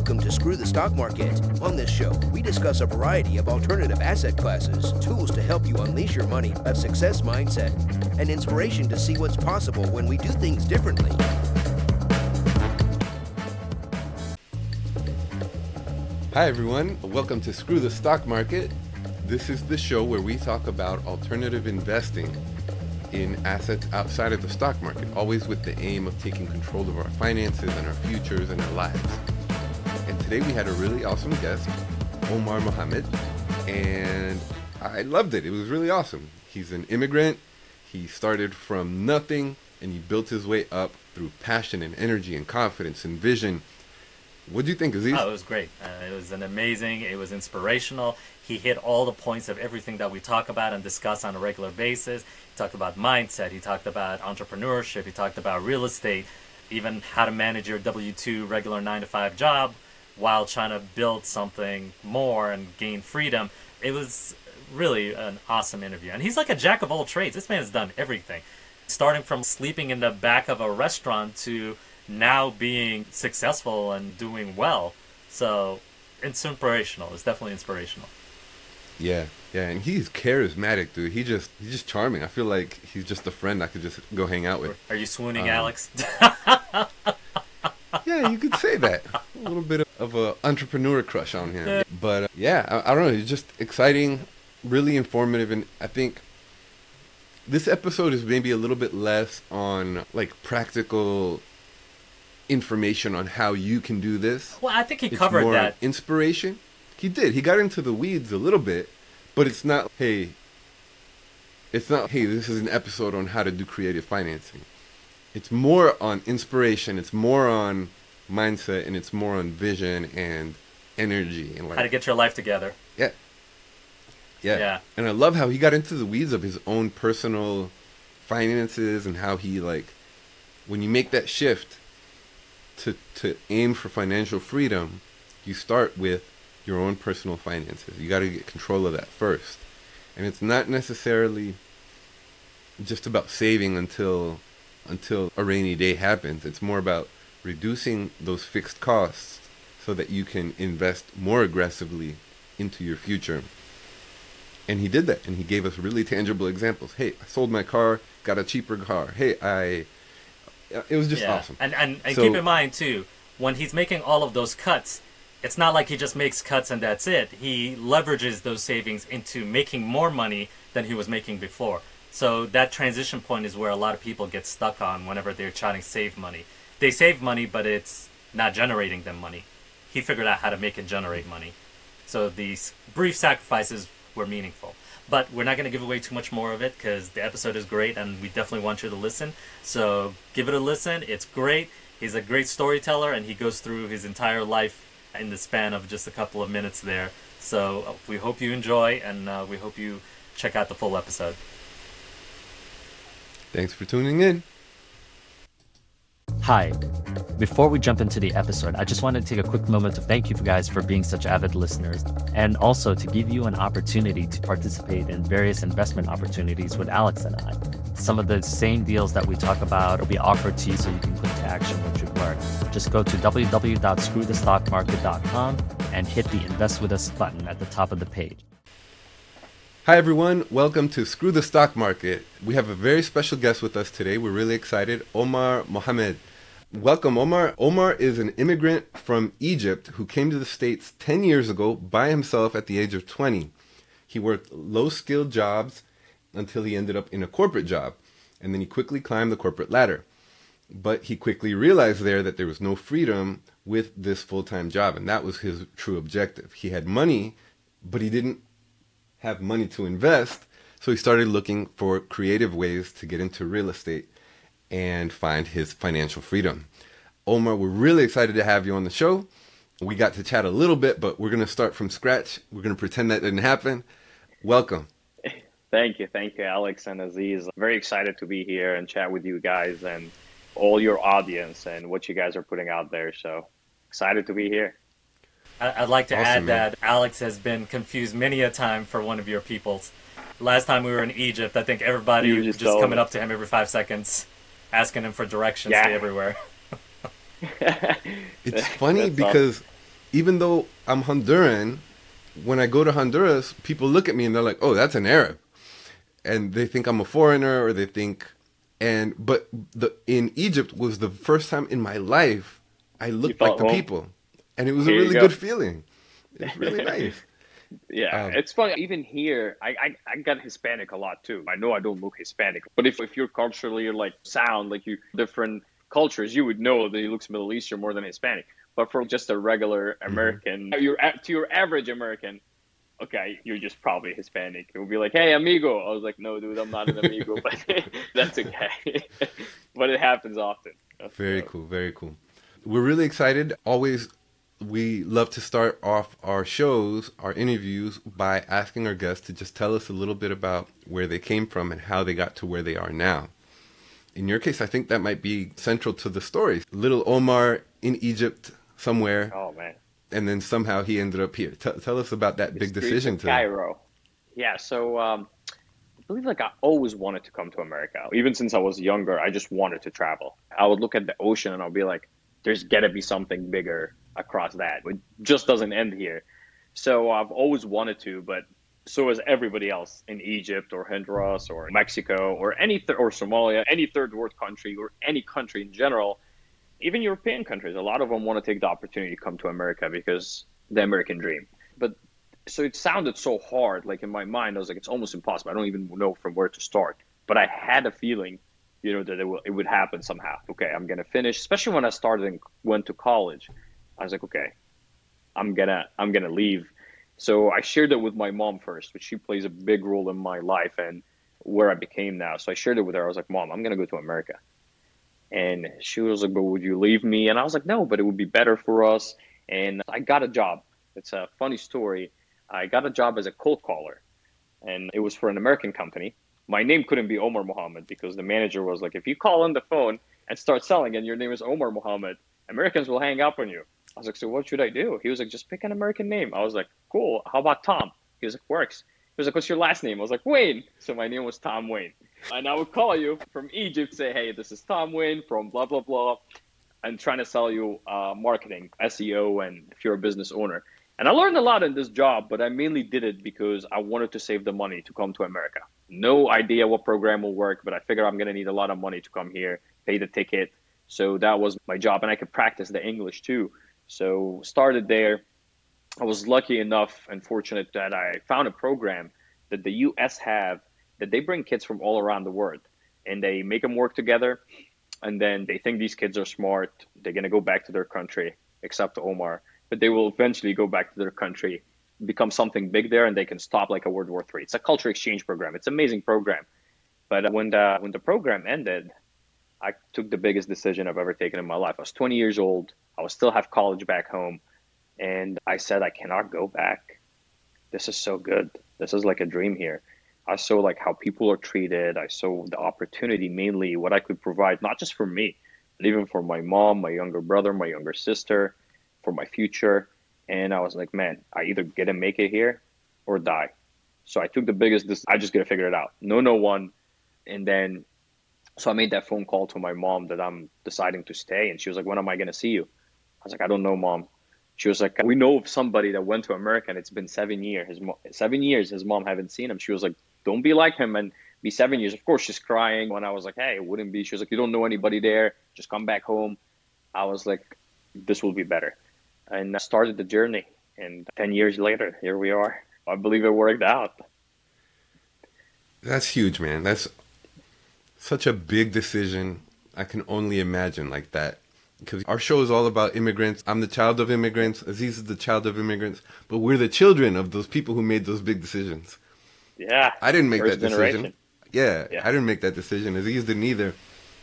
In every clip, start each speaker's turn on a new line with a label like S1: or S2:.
S1: Welcome to Screw the Stock Market. On this show, we discuss a variety of alternative asset classes, tools to help you unleash your money, a success mindset, and inspiration to see what's possible when we do things differently.
S2: Hi, everyone. Welcome to Screw the Stock Market. This is the show where we talk about alternative investing in assets outside of the stock market, always with the aim of taking control of our finances and our futures and our lives. Today we had a really awesome guest, Omar Mohamed, and I loved it. It was really awesome. He's an immigrant. He started from nothing and he built his way up through passion and energy and confidence and vision. What do you think, Aziz?
S3: Oh, it was great. Uh, it was an amazing. It was inspirational. He hit all the points of everything that we talk about and discuss on a regular basis. He talked about mindset. He talked about entrepreneurship. He talked about real estate, even how to manage your W two regular nine to five job while trying to build something more and gain freedom. It was really an awesome interview. And he's like a jack of all trades. This man has done everything, starting from sleeping in the back of a restaurant to now being successful and doing well. So it's inspirational. It's definitely inspirational.
S2: Yeah, yeah, and he's charismatic, dude. He just he's just charming. I feel like he's just a friend I could just go hang out with.
S3: Are you swooning,
S2: Um,
S3: Alex?
S2: Yeah, you could say that. A little bit of an entrepreneur crush on him. But uh, yeah, I, I don't know. It's just exciting, really informative, and I think this episode is maybe a little bit less on like practical information on how you can do this.
S3: well, I think he
S2: It's
S3: covered
S2: more
S3: that.
S2: inspiration. He did. He got into the weeds a little bit, but it's not. Hey, it's not. Hey, this is an episode on how to do creative financing. It's more on inspiration. It's more on mindset, and it's more on vision and energy and like
S3: How to get your life together.
S2: yeah. yeah,
S3: Yeah.
S2: And I love how he got into the weeds of his own personal finances and how he like when you make that shift to to aim for financial freedom, you start with your own personal finances. You got to get control of that first. And it's not necessarily just about saving until until a rainy day happens. It's more about reducing those fixed costs so that you can invest more aggressively into your future. And he did that, and he gave us really tangible examples. Hey, I sold my car, got a cheaper car. Hey, I. It was just
S3: yeah.
S2: awesome.
S3: And and, and
S2: So-
S3: keep in mind too, when he's making all of those cuts, it's not like he just makes cuts and that's it. He leverages those savings into making more money than he was making before. So that transition point is where a lot of people get stuck on whenever they're trying to save money. They save money, but it's not generating them money. He figured out how to make it generate money. So these brief sacrifices were meaningful. But we're not going to give away too much more of it because the episode is great and we definitely want you to listen. So give it a listen. It's great. He's a great storyteller and he goes through his entire life in the span of just a couple of minutes there. So uh, we hope you enjoy and uh, we hope you check out the full episode.
S2: Thanks for tuning in.
S4: Hi. Before we jump into the episode, I just wanted to take a quick moment to thank you guys for being such avid listeners and also to give you an opportunity to participate in various investment opportunities with Alex and I. Some of the same deals that we talk about will be offered to you so you can put into action what you've learned. Just go to www.screwthestockmarket.com and hit the Invest With Us button at the top of the page.
S2: Hi, everyone. Welcome to Screw the Stock Market. We have a very special guest with us today. We're really excited. Omar Mohamed. Welcome, Omar. Omar is an immigrant from Egypt who came to the States 10 years ago by himself at the age of 20. He worked low skilled jobs until he ended up in a corporate job, and then he quickly climbed the corporate ladder. But he quickly realized there that there was no freedom with this full time job, and that was his true objective. He had money, but he didn't have money to invest, so he started looking for creative ways to get into real estate and find his financial freedom. Omar, we're really excited to have you on the show. We got to chat a little bit, but we're going to start from scratch. We're going to pretend that didn't happen. Welcome.
S5: Thank you. Thank you, Alex and Aziz. very excited to be here and chat with you guys and all your audience and what you guys are putting out there. So excited to be here.
S3: I- I'd like to
S2: Awesome,
S3: add
S2: man.
S3: that Alex has been confused many a time for one of your peoples. Last time we were in Egypt, I think everybody was
S5: just
S3: just coming up to him every five seconds, asking him for directions
S5: Yeah.
S3: to everywhere.
S2: It's funny
S5: That's
S2: because even though I'm Honduran, when I go to Honduras, people look at me and they're like, "Oh, that's an Arab," and they think I'm a foreigner, or they think, and but the in Egypt was the first time in my life I looked like the home. people, and it was Here a really go. good feeling. It's really nice.
S5: Yeah, um, it's funny. Even here, I, I, I got Hispanic a lot too. I know I don't look Hispanic, but if, if you're culturally like sound like you different cultures, you would know that he looks Middle Eastern more than Hispanic. But for just a regular mm-hmm. American, mm-hmm. you're to your average American, okay, you're just probably Hispanic. It would be like, hey, amigo. I was like, no, dude, I'm not an amigo, but that's okay. but it happens often.
S2: Very cool. Very cool. We're really excited. Always we love to start off our shows, our interviews, by asking our guests to just tell us a little bit about where they came from and how they got to where they are now. In your case, I think that might be central to the story. Little Omar in Egypt somewhere.
S5: Oh, man.
S2: And then somehow he ended up here. T- tell us about that big decision
S5: to Cairo. Yeah, so um, I believe like I always wanted to come to America. Even since I was younger, I just wanted to travel. I would look at the ocean and I'll be like, there's got to be something bigger across that. It just doesn't end here. So I've always wanted to, but so has everybody else in Egypt or Honduras or Mexico or any th- or Somalia, any third world country or any country in general, even European countries. A lot of them want to take the opportunity to come to America because the American dream. But so it sounded so hard, like in my mind, I was like, it's almost impossible. I don't even know from where to start. But I had a feeling, you know, that it, it would happen somehow. Okay, I'm gonna finish. Especially when I started and went to college I was like, okay, I'm gonna I'm gonna leave. So I shared it with my mom first, which she plays a big role in my life and where I became now. So I shared it with her. I was like, Mom, I'm gonna go to America. And she was like, But would you leave me? And I was like, No, but it would be better for us. And I got a job. It's a funny story. I got a job as a cold caller, and it was for an American company. My name couldn't be Omar Mohamed because the manager was like, if you call on the phone and start selling and your name is Omar Mohamed, Americans will hang up on you. I was like, so what should I do? He was like, just pick an American name. I was like, cool. How about Tom? He was like, works. He was like, what's your last name? I was like, Wayne. So my name was Tom Wayne. And I would call you from Egypt, say, hey, this is Tom Wayne from blah, blah, blah, and trying to sell you uh, marketing, SEO, and if you're a business owner. And I learned a lot in this job, but I mainly did it because I wanted to save the money to come to America. No idea what program will work, but I figured I'm going to need a lot of money to come here, pay the ticket. So that was my job. And I could practice the English too. So started there. I was lucky enough and fortunate that I found a program that the U.S. have that they bring kids from all around the world and they make them work together. And then they think these kids are smart. They're gonna go back to their country, except Omar, but they will eventually go back to their country, become something big there, and they can stop like a World War III. It's a culture exchange program. It's an amazing program. But uh, when the when the program ended, I took the biggest decision I've ever taken in my life. I was 20 years old. I would still have college back home. And I said, I cannot go back. This is so good. This is like a dream here. I saw like how people are treated. I saw the opportunity mainly what I could provide, not just for me, but even for my mom, my younger brother, my younger sister, for my future. And I was like, man, I either get to make it here or die. So I took the biggest, I just got to figure it out. No, no one. And then so I made that phone call to my mom that I'm deciding to stay, and she was like, "When am I going to see you?" I was like, "I don't know, mom." She was like, "We know of somebody that went to America, and it's been seven years. His mo- seven years, his mom haven't seen him." She was like, "Don't be like him and be seven years." Of course, she's crying. When I was like, "Hey, it wouldn't be," she was like, "You don't know anybody there. Just come back home." I was like, "This will be better," and I started the journey. And ten years later, here we are. I believe it worked out.
S2: That's huge, man. That's such a big decision. I can only imagine like that. Because our show is all about immigrants. I'm the child of immigrants. Aziz is the child of immigrants. But we're the children of those people who made those big decisions.
S5: Yeah.
S2: I didn't make that decision. Yeah, yeah, I didn't make that decision. Aziz didn't either.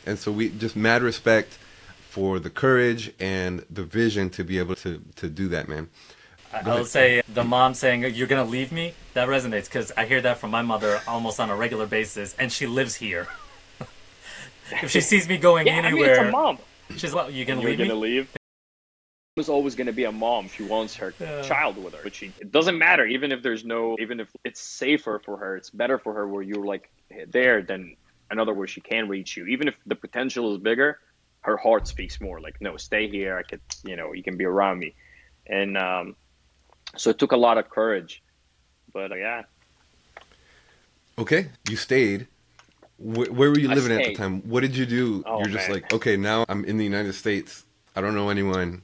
S2: And so we just mad respect for the courage and the vision to be able to, to do that, man.
S3: I'll say the mom saying you're gonna leave me that resonates because I hear that from my mother almost on a regular basis, and she lives here. if she sees me going
S5: yeah,
S3: anywhere,
S5: I mean, mom.
S3: She's like, you gonna
S5: You're
S3: leave
S5: gonna leave. Was always going to be a mom. She wants her yeah. child with her, but she it doesn't matter. Even if there's no, even if it's safer for her, it's better for her where you're like there than another where she can reach you. Even if the potential is bigger, her heart speaks more. Like, no, stay here. I could, you know, you can be around me. and um, so it took a lot of courage. But uh, yeah,
S2: Okay, you stayed. Where, where were you
S5: I
S2: living at the time? What did you do?
S5: Oh,
S2: You're just
S5: man.
S2: like, okay, now I'm in the United States. I don't know anyone.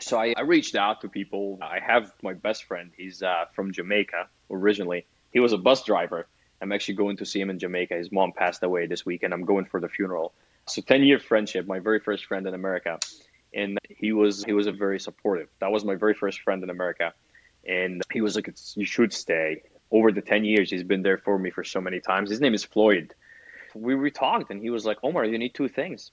S5: so I, I reached out to people. I have my best friend. He's uh, from Jamaica originally. He was a bus driver. I'm actually going to see him in Jamaica. His mom passed away this week, and I'm going for the funeral. So 10 year friendship, my very first friend in America, and he was he was a very supportive. That was my very first friend in America, and he was like, "You should stay." Over the 10 years, he's been there for me for so many times. His name is Floyd. We we talked, and he was like, "Omar, you need two things."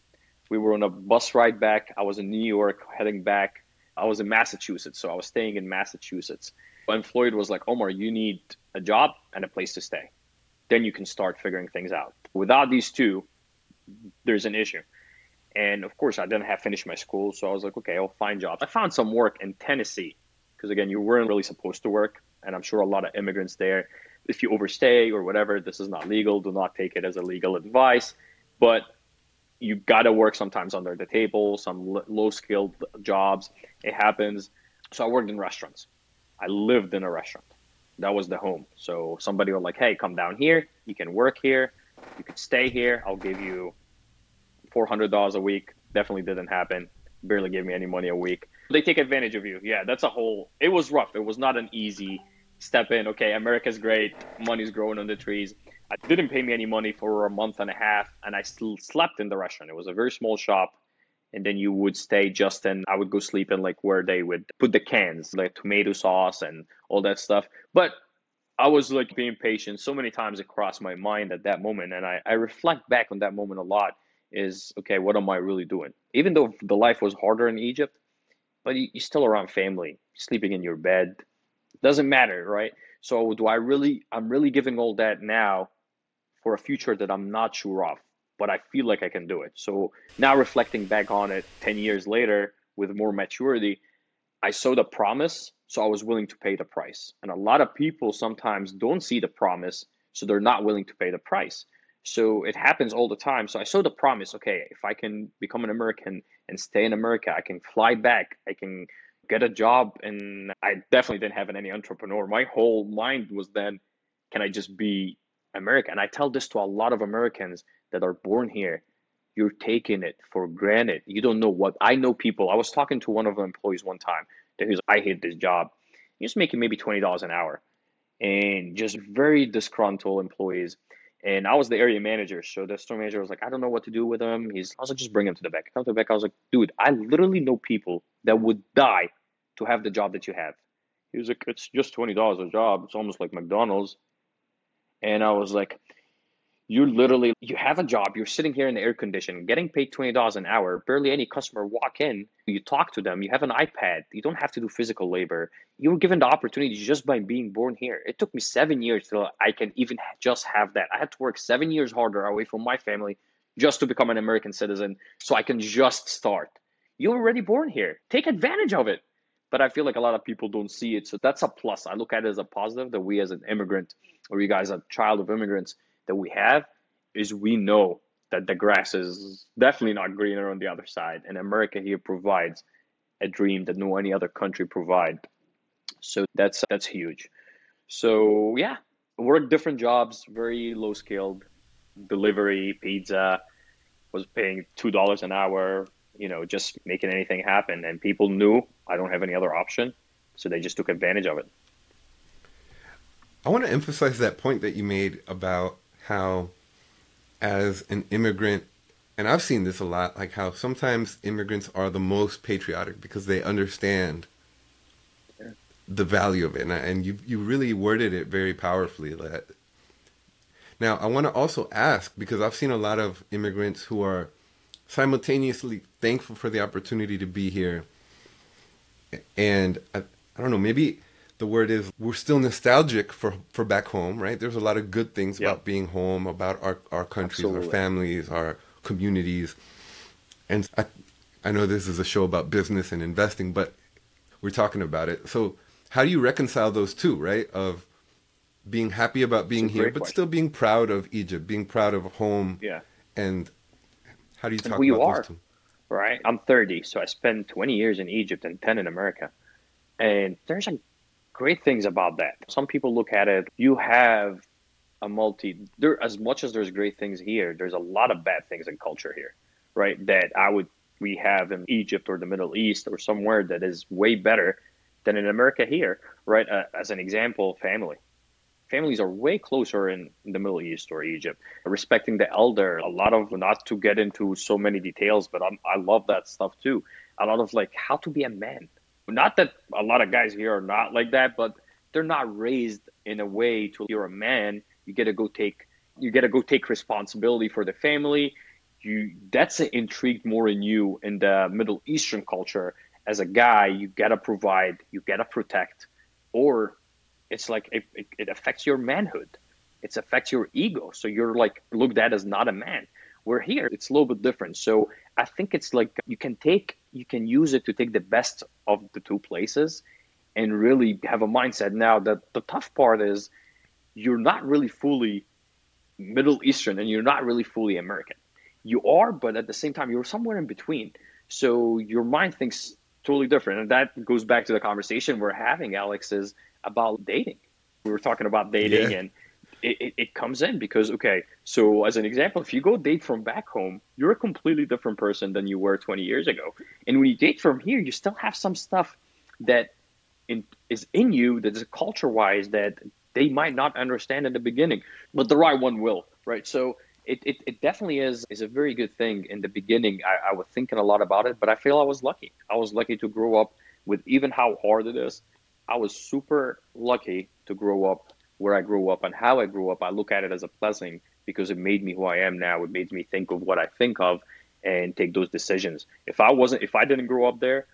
S5: We were on a bus ride back. I was in New York, heading back. I was in Massachusetts, so I was staying in Massachusetts. And Floyd was like, Omar, you need a job and a place to stay. Then you can start figuring things out. Without these two, there's an issue. And of course, I didn't have finished my school, so I was like, okay, I'll find jobs. I found some work in Tennessee because again, you weren't really supposed to work, and I'm sure a lot of immigrants there. If you overstay or whatever, this is not legal. Do not take it as a legal advice, but you gotta work sometimes under the table, some low skilled jobs. It happens. So I worked in restaurants. I lived in a restaurant. That was the home. So somebody was like, hey, come down here. You can work here. You can stay here. I'll give you $400 a week. Definitely didn't happen. Barely gave me any money a week. They take advantage of you. Yeah, that's a whole. It was rough. It was not an easy step in. Okay, America's great. Money's growing on the trees. Uh, I didn't pay me any money for a month and a half, and I still slept in the restaurant. It was a very small shop, and then you would stay just in. I would go sleep in like where they would put the cans, like tomato sauce and all that stuff. But I was like being patient. So many times it crossed my mind at that moment, and I, I reflect back on that moment a lot. Is okay, what am I really doing? Even though the life was harder in Egypt, but you, you're still around family, sleeping in your bed, doesn't matter, right? So do I really? I'm really giving all that now for a future that I'm not sure of, but I feel like I can do it. So now reflecting back on it 10 years later with more maturity, I saw the promise, so I was willing to pay the price. And a lot of people sometimes don't see the promise, so they're not willing to pay the price. So it happens all the time. So I saw the promise, okay, if I can become an American and stay in America, I can fly back, I can get a job and I definitely didn't have any entrepreneur. My whole mind was then, can I just be America. And I tell this to a lot of Americans that are born here. You're taking it for granted. You don't know what I know people. I was talking to one of the employees one time that he's I hate this job. He's making maybe twenty dollars an hour. And just very disgruntled employees. And I was the area manager. So the store manager was like, I don't know what to do with him. He's I was like, just bring him to the back. Come to the back. I was like, dude, I literally know people that would die to have the job that you have. He was like, it's just twenty dollars a job. It's almost like McDonald's. And I was like, you literally you have a job, you're sitting here in the air condition, getting paid twenty dollars an hour, barely any customer walk in, you talk to them, you have an iPad, you don't have to do physical labor. You were given the opportunity just by being born here. It took me seven years till I can even just have that. I had to work seven years harder away from my family just to become an American citizen so I can just start. You're already born here. Take advantage of it. But I feel like a lot of people don't see it. So that's a plus. I look at it as a positive that we as an immigrant or you guys a child of immigrants that we have is we know that the grass is definitely not greener on the other side. And America here provides a dream that no any other country provide. So that's that's huge. So yeah, work different jobs, very low skilled, delivery, pizza, was paying two dollars an hour, you know, just making anything happen. And people knew I don't have any other option. So they just took advantage of it.
S2: I want to emphasize that point that you made about how, as an immigrant, and I've seen this a lot, like how sometimes immigrants are the most patriotic because they understand the value of it, and, and you you really worded it very powerfully. That now I want to also ask because I've seen a lot of immigrants who are simultaneously thankful for the opportunity to be here, and I, I don't know maybe the word is we're still nostalgic for for back home, right? There's a lot of good things
S5: Yeah.
S2: about being home, about our our countries, our families, our communities, and I I know this is a show about business and investing, but we're talking about it. So how do you reconcile those two, right? Of being happy about being here, but
S5: question.
S2: still being proud of Egypt, being proud of home,
S5: Yeah.
S2: and how do you
S5: And
S2: talk
S5: you
S2: about
S5: are.
S2: those two?
S5: right? I'm 30, so I spent 20 years in Egypt and 10 in America. And there's a great things about that. Some people look at it, you have a multi there as much as there's great things here, there's a lot of bad things in culture here, right? That I would we have in Egypt or the Middle East or somewhere that is way better than in America here, right? Uh, as an example, family. Families are way closer in, the Middle East or Egypt. Respecting the elder, a lot of, not to get into so many details, but I'm, I love that stuff too. A lot of like how to be a man. Not that a lot of guys here are not like that, but they're not raised in a way to you're a man, you get to go take you get to go take responsibility for the family you that's intrigued more in you in the Middle Eastern culture. As a guy, you gotta provide, you gotta protect, or it's like it, it, it affects your manhood. It affects your ego. So you're like looked at as not a man. We're here, it's a little bit different. So I think it's like you can take, you can use it to take the best of the two places and really have a mindset. Now, that the tough part is you're not really fully Middle Eastern and you're not really fully American you are, but at the same time, you're somewhere in between. So your mind thinks totally different. And that goes back to the conversation we're having, Alex, is about dating. We were talking about dating yeah. and it, it, comes in because, okay, so as an example, if you go date from back home, you're a completely different person than you were 20 years ago. And when you date from here, you still have some stuff that in, is in you that is culture wise that they might not understand in the beginning, but the right one will, right? So it, it, it, definitely is is a very good thing. In the beginning, I, I was thinking a lot about it, but I feel I was lucky. I was lucky to grow up with even how hard it is. I was super lucky to grow up where I grew up and how I grew up. I look at it as a blessing because it made me who I am now. It made me think of what I think of and take those decisions. If I wasn't, if I didn't grow up there,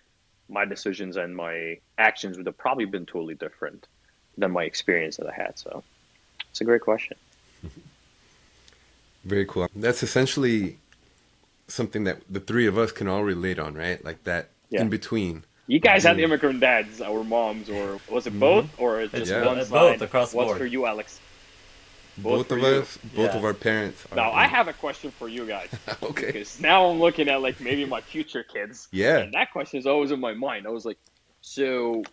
S5: my decisions and my actions would have probably been totally different than my experience that I had. So it's a great question.
S2: Very cool. That's essentially something that the three of us can all relate on, right? Like that yeah. in between.
S5: You guys had immigrant dads or moms, or was it mm-hmm. both, mm-hmm. or just yeah. one side?
S3: Both across the
S5: What's for you, Alex?
S2: Both, both of you. us, both yeah. of our parents.
S5: Now I have a question for you guys.
S2: okay.
S5: Because now I'm looking at like maybe my future kids.
S2: Yeah.
S5: And that question is always in my mind. I was like, so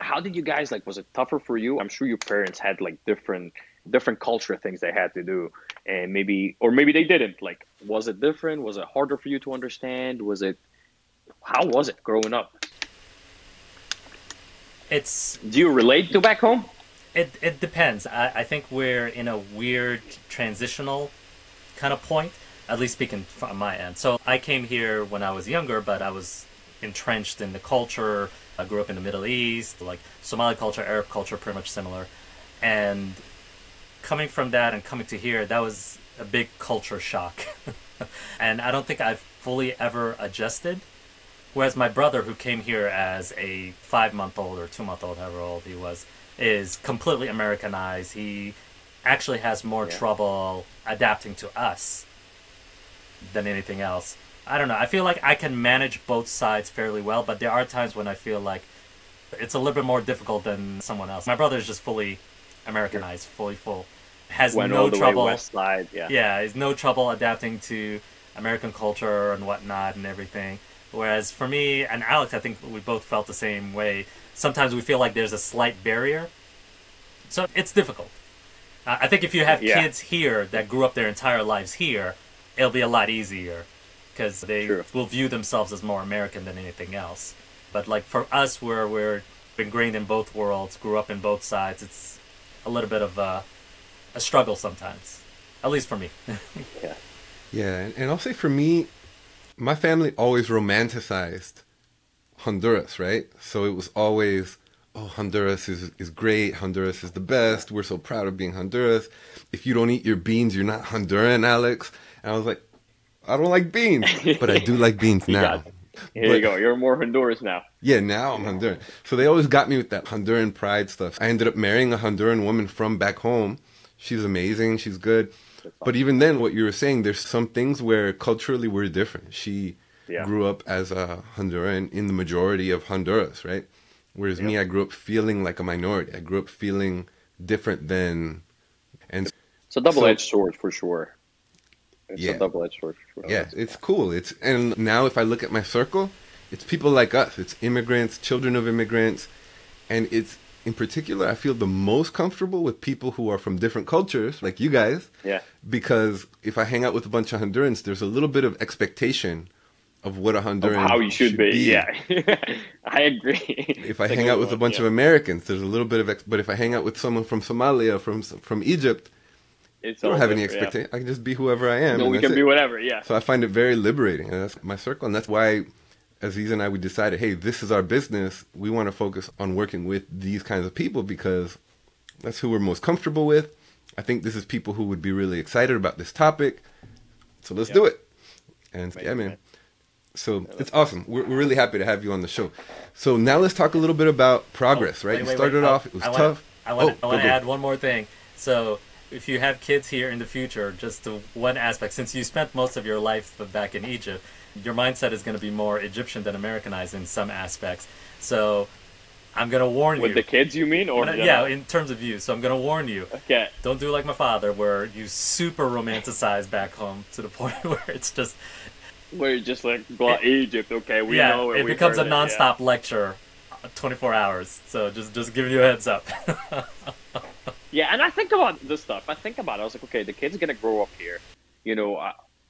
S5: how did you guys like? Was it tougher for you? I'm sure your parents had like different different culture things they had to do and maybe or maybe they didn't like was it different was it harder for you to understand was it how was it growing up
S3: it's
S5: do you relate to back home
S3: it, it depends I, I think we're in a weird transitional kind of point at least speaking from my end so i came here when i was younger but i was entrenched in the culture i grew up in the middle east like somali culture arab culture pretty much similar and coming from that and coming to here, that was a big culture shock. and I don't think I've fully ever adjusted. Whereas my brother, who came here as a five month old or two month old, however old he was, is completely Americanized. He actually has more yeah. trouble adapting to us than anything else. I don't know. I feel like I can manage both sides fairly well, but there are times when I feel like it's a little bit more difficult than someone else. My brother is just fully Americanized, fully full has
S5: Went
S3: no trouble.
S5: west side, yeah.
S3: Yeah, has no trouble adapting to American culture and whatnot and everything. Whereas for me and Alex, I think we both felt the same way. Sometimes we feel like there's a slight barrier, so it's difficult. Uh, I think if you have yeah. kids here that grew up their entire lives here, it'll be a lot easier because they True. will view themselves as more American than anything else. But like for us, where we're ingrained in both worlds, grew up in both sides, it's a little bit of a a struggle sometimes, at least for me.
S5: yeah.
S2: Yeah, and I'll say for me, my family always romanticized Honduras, right? So it was always, oh, Honduras is, is great. Honduras is the best. We're so proud of being Honduras. If you don't eat your beans, you're not Honduran, Alex. And I was like, I don't like beans, but I do like beans now.
S5: Here but, you go. You're more Honduras now.
S2: Yeah, now I'm Honduran. So they always got me with that Honduran pride stuff. I ended up marrying a Honduran woman from back home she's amazing, she's good. But even then, what you were saying, there's some things where culturally we're different. She yeah. grew up as a Honduran in the majority of Honduras, right? Whereas me, I grew up feeling like a minority. I grew up feeling different than, and
S5: it's a double-edged so, sword for sure. it's
S2: Yeah.
S5: a double-edged sword. For sure.
S2: Yeah, it's cool. It's and now if I look at my circle, it's people like us. It's immigrants, children of immigrants, and it's in particular I feel the most comfortable with people who are from different cultures, like you guys.
S5: Yeah.
S2: Because if I hang out with a bunch of Hondurans, there's a little bit of expectation of what a
S5: Of
S2: Honduran
S5: how you should, be. Yeah, I agree.
S2: If I hang out with a bunch of Americans, there's a little bit of. Ex- but if I hang out with someone from Somalia, from from Egypt,
S5: it's
S2: I don't have any
S5: different, yeah.
S2: expectation. I can just be whoever I am.
S5: No, we can
S2: it.
S5: be whatever. Yeah.
S2: So I find it very liberating, and that's my circle, and that's why Aziz and I we decided, hey, this is our business. We want to focus on working with these kinds of people because that's who we're most comfortable with. I think this is people who would be really excited about this topic. So let's
S5: Yeah.
S2: do it. And
S5: Right,
S2: yeah, man.
S5: right.
S2: So it's awesome. We're, we're really happy to have you on the show. So now let's talk a little bit about progress,
S3: Oh,
S2: right?
S3: wait,
S2: you started
S3: wait.
S2: off, it was
S3: I wanna-
S2: tough.
S3: I want
S2: Oh,
S3: to I want
S2: go,
S3: to add one more thing. So if you have kids here in the future, just to one aspect, since you spent most of your life back in Egypt, your mindset is going to be more Egyptian than Americanized in some aspects. So I'm going to warn
S5: With
S3: you.
S5: With the kids, you mean, or no?
S3: yeah, in terms of you. So I'm going to warn you.
S5: Okay.
S3: Don't do like my father, where you super romanticize back home to the point where it's just
S5: We're just like blah, Egypt. Okay, we
S3: yeah,
S5: know it.
S3: it becomes a
S5: heard it, yeah.
S3: non-stop lecture, uh, 24 hours. So just just giving you a heads up.
S5: Yeah, and I think about this stuff. I think about it. I was like, okay, the kid's are gonna grow up here, you know,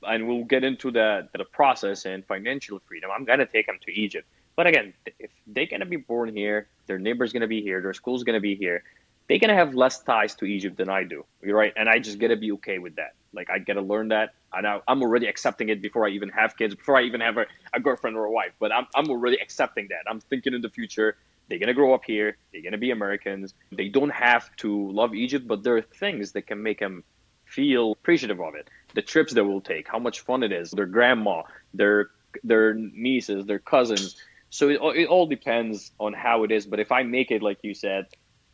S5: and we'll get into the the process and financial freedom. I'm gonna take them to Egypt, but again, if they're gonna be born here, their neighbor's gonna be here, their school's gonna be here, they're gonna have less ties to Egypt than I do. Right, and I just gotta be okay with that. Like I gotta learn that, and I, I'm already accepting it before I even have kids, before I even have a, a girlfriend or a wife. But I'm I'm already accepting that. I'm thinking in the future they're gonna grow up here. They're gonna be Americans. They don't have to love Egypt, but there are things that can make them feel appreciative of it. The trips that we'll take, how much fun it is. Their grandma, their their nieces, their cousins. So it, it all depends on how it is. But if I make it like you said,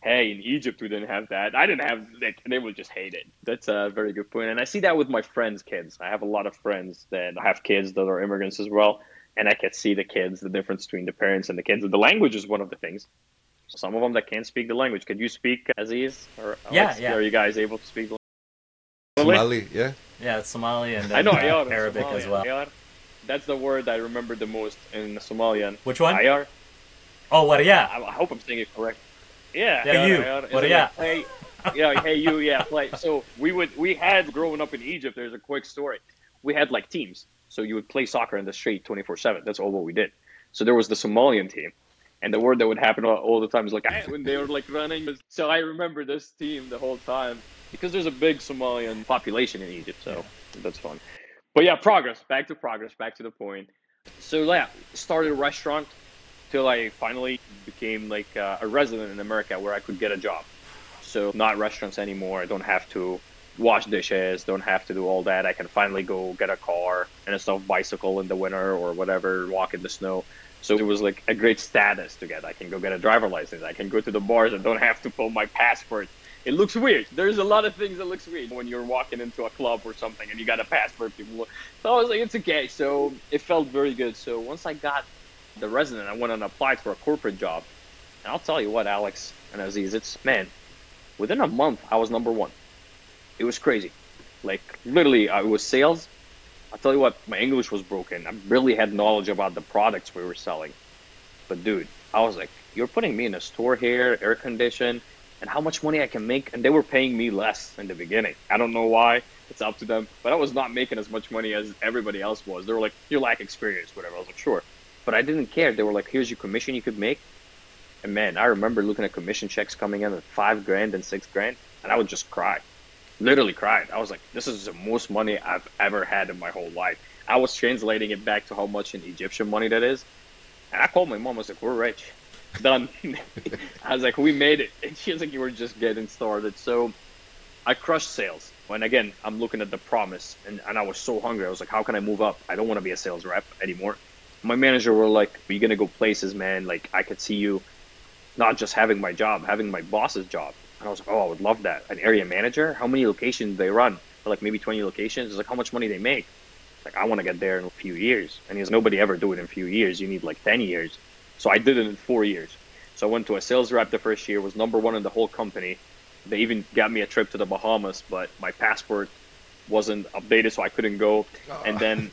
S5: hey, in Egypt we didn't have that. I didn't have that. They would just hate it. That's a very good point. And I see that with my friends' kids. I have a lot of friends that have kids that are immigrants as well. And I can see the kids, the difference between the parents and the kids. The language is one of the things. Some of them that can't speak the language. Could you speak Aziz? Or
S3: Yeah,
S5: Alex?
S3: yeah.
S5: Are you guys able to speak the language?
S2: Somali, yeah.
S3: Yeah, it's Somali and
S5: I know
S3: uh, Arabic
S5: Somalia.
S3: as well.
S5: Ayar. That's the word I remember the most in Somalian.
S3: Which one?
S5: Ayar.
S3: Oh, what? Yeah.
S5: I, I hope I'm saying it correct. Yeah.
S3: Yeah,
S5: Ayar,
S3: you. What, yeah.
S5: like, hey, yeah, hey, you, yeah, play. So we would, we had growing up in Egypt. There's a quick story. We had like teams. So you would play soccer in the street 24/7. That's all what we did. So there was the Somalian team, and the word that would happen all, all the time is like "Ah," when they were like running. So I remember this team the whole time because there's a big Somalian population in Egypt. So that's fun. But yeah, progress. Back to progress. Back to the point. So yeah, started a restaurant till I finally became like uh, a resident in America where I could get a job. So not restaurants anymore. I don't have to wash dishes. Don't have to do all that. I can finally go get a car and stuff, bicycle in the winter or whatever, walk in the snow. So it was like a great status to get. I can go get a driver license. I can go to the bars and don't have to pull my passport. It looks weird. There's a lot of things that looks weird when you're walking into a club or something and you got a passport. People look. So I was like, it's okay. So it felt very good. So once I got the resident, I went and applied for a corporate job. And I'll tell you what, Alex and Aziz, it's man, within a month I was number one. It was crazy. Like literally, I was sales. I'll tell you what, my English was broken. I barely had knowledge about the products we were selling. But dude, I was like, you're putting me in a store here, air conditioned, and how much money I can make, and they were paying me less in the beginning. I don't know why. It's up to them. But I was not making as much money as everybody else was. They were like, you lack experience, whatever. I was like, sure. But I didn't care. They were like, here's your commission you could make. And man, I remember looking at commission checks coming in at five grand and six grand, and I would just cry. Literally cried. I was like, this is the most money I've ever had in my whole life. I was translating it back to how much in Egyptian money that is. And I called my mom. I was like, we're rich. Done. I was like, we made it. And she was like, you were just getting started. So I crushed sales. When again, I'm looking at the promise, and, and I was so hungry. I was like, how can I move up? I don't want to be a sales rep anymore. My manager were like, you're going to go places, man. Like, I could see you not just having my job, having my boss's job. And I was like, oh, I would love that. An area manager? How many locations they run? Like maybe 20 locations? It's like, how much money they make? Like, I want to get there in a few years. And he's nobody ever do it in a few years. You need like 10 years. So I did it in four years. So I went to a sales rep the first year, was number one in the whole company. They even got me a trip to the Bahamas, but my passport wasn't updated, so I couldn't go. Ah. And then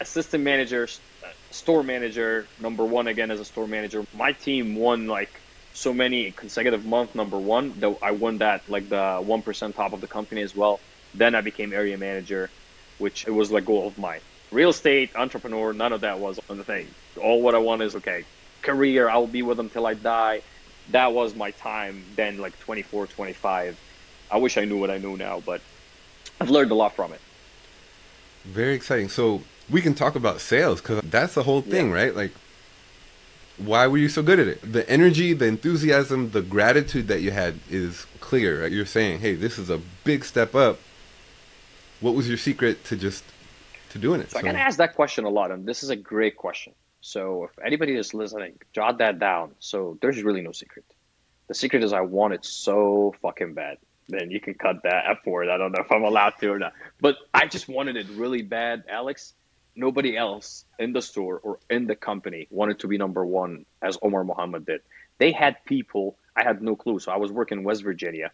S5: assistant manager, uh, store manager, number one again as a store manager. My team won like so many consecutive month number one. Though I won that like the one percent top of the company as well. Then I became area manager, which it was like goal of mine. Real estate, entrepreneur, none of that was on the thing. All what I want is okay, career. I will be with them till I die. That was my time then, like 24, 25. I wish I knew what I know now, but I've learned a lot from it.
S2: Very exciting. So we can talk about sales because that's the whole thing, yeah. right? Like, why were you so good at it? The energy, the enthusiasm, the gratitude that you had is clear. Right? You're saying, "Hey, this is a big step up." What was your secret to just to doing it?
S5: So, so. I get asked that question a lot, and this is a great question. So if anybody is listening, jot that down. So there's really no secret. The secret is I want it so fucking bad. Then you can cut that F word. I don't know if I'm allowed to or not. But I just wanted it really bad, Alex nobody else in the store or in the company wanted to be number one as Omar Mohamed did. They had people, I had no clue. So I was working in West Virginia.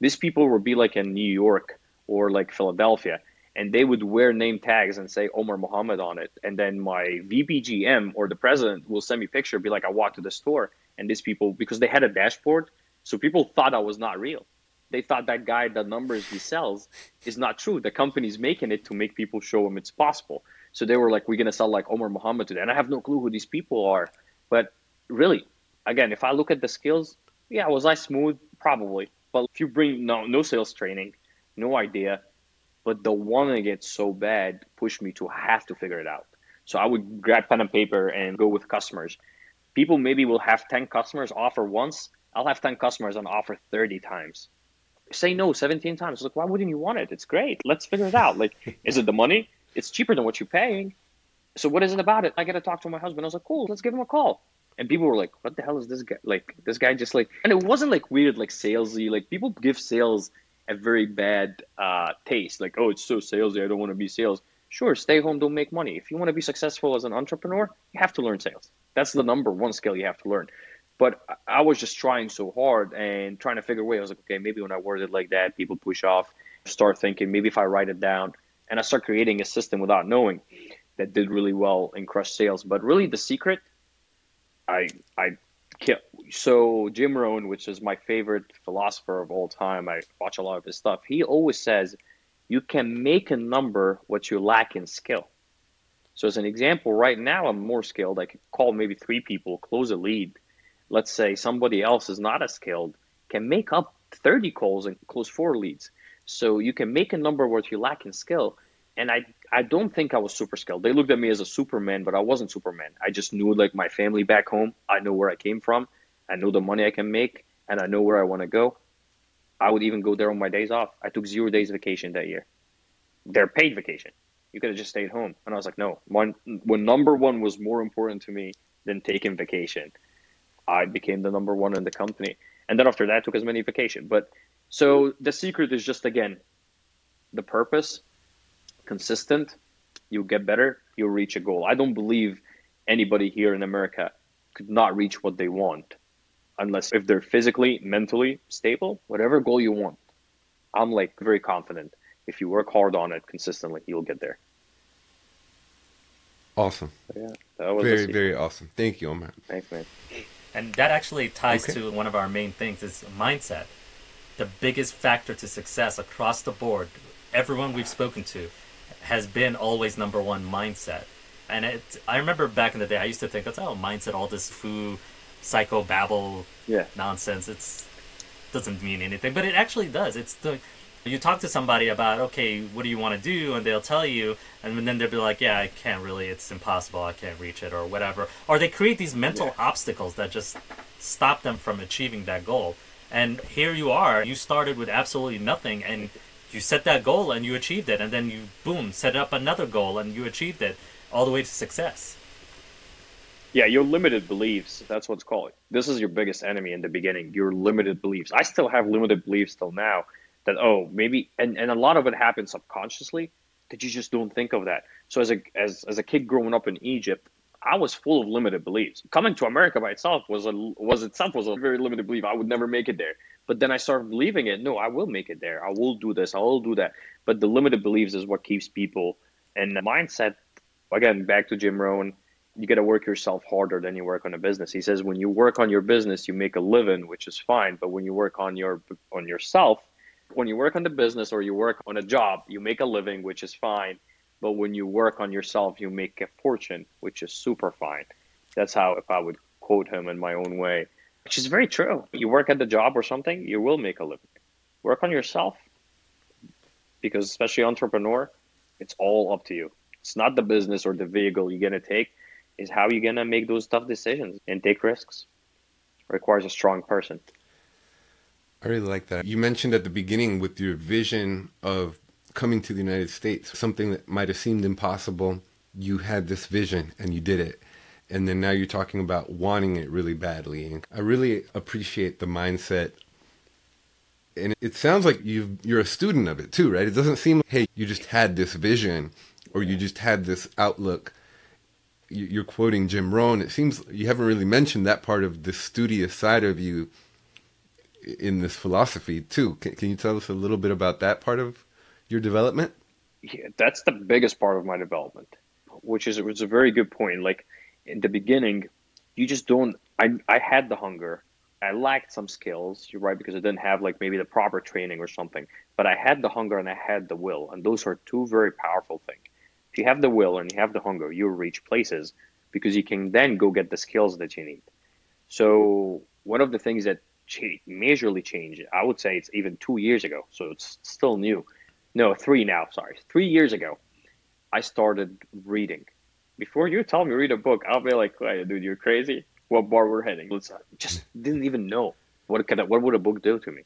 S5: These people would be like in New York or like Philadelphia, and they would wear name tags and say Omar Mohamed on it. And then my VPGM or the president will send me a picture, be like, I walked to the store, and these people, because they had a dashboard, so people thought I was not real. They thought that guy, the numbers he sells, is not true. The company's making it to make people show him it's possible. So they were like, we're going to sell like Omar Mohamed today. And I have no clue who these people are. But really, again, if I look at the skills, yeah, was I smooth? Probably. But if you bring no, no sales training, no idea, but the wanting it so bad pushed me to have to figure it out. So I would grab pen and paper and go with customers. People maybe will have 10 customers offer once. I'll have 10 customers and offer 30 times. Say no 17 times. Like, why wouldn't you want it? It's great. Let's figure it out. Like, is it the money? it's cheaper than what you're paying. So what is it about it? I got to talk to my husband. I was like, cool, let's give him a call. And people were like, what the hell is this guy? Like, this guy just like, and it wasn't like weird, like salesy. Like people give sales a very bad uh, taste. Like, oh, it's so salesy. I don't want to be sales. Sure, stay home, don't make money. If you want to be successful as an entrepreneur, you have to learn sales. That's the number one skill you have to learn. But I was just trying so hard and trying to figure a way. I was like, okay, maybe when I word it like that, people push off. Start thinking, maybe if I write it down, and I start creating a system without knowing that did really well in crush sales. But really, the secret, I I so Jim Rohn, which is my favorite philosopher of all time, I watch a lot of his stuff. He always says, you can make a number what you lack in skill. So as an example, right now I'm more skilled. I could call maybe three people, close a lead. Let's say somebody else is not as skilled, can make up 30 calls and close four leads. So you can make a number what you lack in skill. And I, I don't think I was super skilled. They looked at me as a Superman, but I wasn't Superman. I just knew like my family back home. I know where I came from. I know the money I can make, and I know where I want to go. I would even go there on my days off. I took zero days vacation that year. They're paid vacation. You could have just stayed home. And I was like, no. One, when number one was more important to me than taking vacation, I became the number one in the company. And then after that, I took as many vacation. But so the secret is just again the purpose, consistent, you'll get better, you'll reach a goal. I don't believe anybody here in America could not reach what they want unless if they're physically, mentally stable, whatever goal you want. I'm like very confident if you work hard on it consistently, you'll get there.
S2: Awesome.
S5: yeah,
S2: very very awesome. Thank you, Omar.
S5: Thanks, man.
S3: And that actually ties okay. to one of our main things is mindset the biggest factor to success across the board, everyone we've spoken to, has been always number one mindset. And it, I remember back in the day, I used to think that's oh mindset, all this foo, psycho babble,
S5: yeah.
S3: nonsense. It's doesn't mean anything, but it actually does. It's the you talk to somebody about okay, what do you want to do, and they'll tell you, and then they'll be like, yeah, I can't really, it's impossible, I can't reach it, or whatever. Or they create these mental yeah. obstacles that just stop them from achieving that goal. And here you are. You started with absolutely nothing, and you set that goal and you achieved it, and then you boom set up another goal and you achieved it, all the way to success.
S5: Yeah, your limited beliefs. That's what's called. This is your biggest enemy in the beginning. Your limited beliefs. I still have limited beliefs till now. That oh maybe and, and a lot of it happens subconsciously that you just don't think of that. So as a as as a kid growing up in Egypt, I was full of limited beliefs. Coming to America by itself was a was itself was a very limited belief. I would never make it there. But then I started believing it. No, I will make it there. I will do this. I will do that. But the limited beliefs is what keeps people. And the mindset, again, back to Jim Rohn, you got to work yourself harder than you work on a business. He says when you work on your business, you make a living, which is fine. But when you work on your on yourself, when you work on the business or you work on a job, you make a living, which is fine. But when you work on yourself, you make a fortune, which is super fine. That's how, if I would quote him in my own way, which is very true. You work at the job or something, you will make a living. Work on yourself, because especially entrepreneur, it's all up to you. It's not the business or the vehicle you're gonna take, is how you're gonna make those tough decisions and take risks. It requires a strong person.
S2: I really like that. You mentioned at the beginning with your vision of coming to the United States, something that might have seemed impossible. You had this vision and you did it. And then now you're talking about wanting it really badly. And I really appreciate the mindset. And it sounds like you you're a student of it too, right? It doesn't seem like, hey, you just had this vision or you just had this outlook. You're quoting Jim Rohn. It seems you haven't really mentioned that part of the studious side of you in this philosophy too. Can, can you tell us a little bit about that part of your development?
S5: Yeah, that's the biggest part of my development, which is it was a very good point. Like in the beginning, you just don't. I I had the hunger. I lacked some skills. You're right because I didn't have like maybe the proper training or something. But I had the hunger and I had the will, and those are two very powerful things. If you have the will and you have the hunger, you'll reach places because you can then go get the skills that you need. So one of the things that majorly changed. I would say it's even two years ago, so it's still new. No, three now. Sorry, three years ago, I started reading. Before you tell me read a book, I'll be like, hey, "Dude, you're crazy. What bar we're heading?" Let's just didn't even know what could what would a book do to me.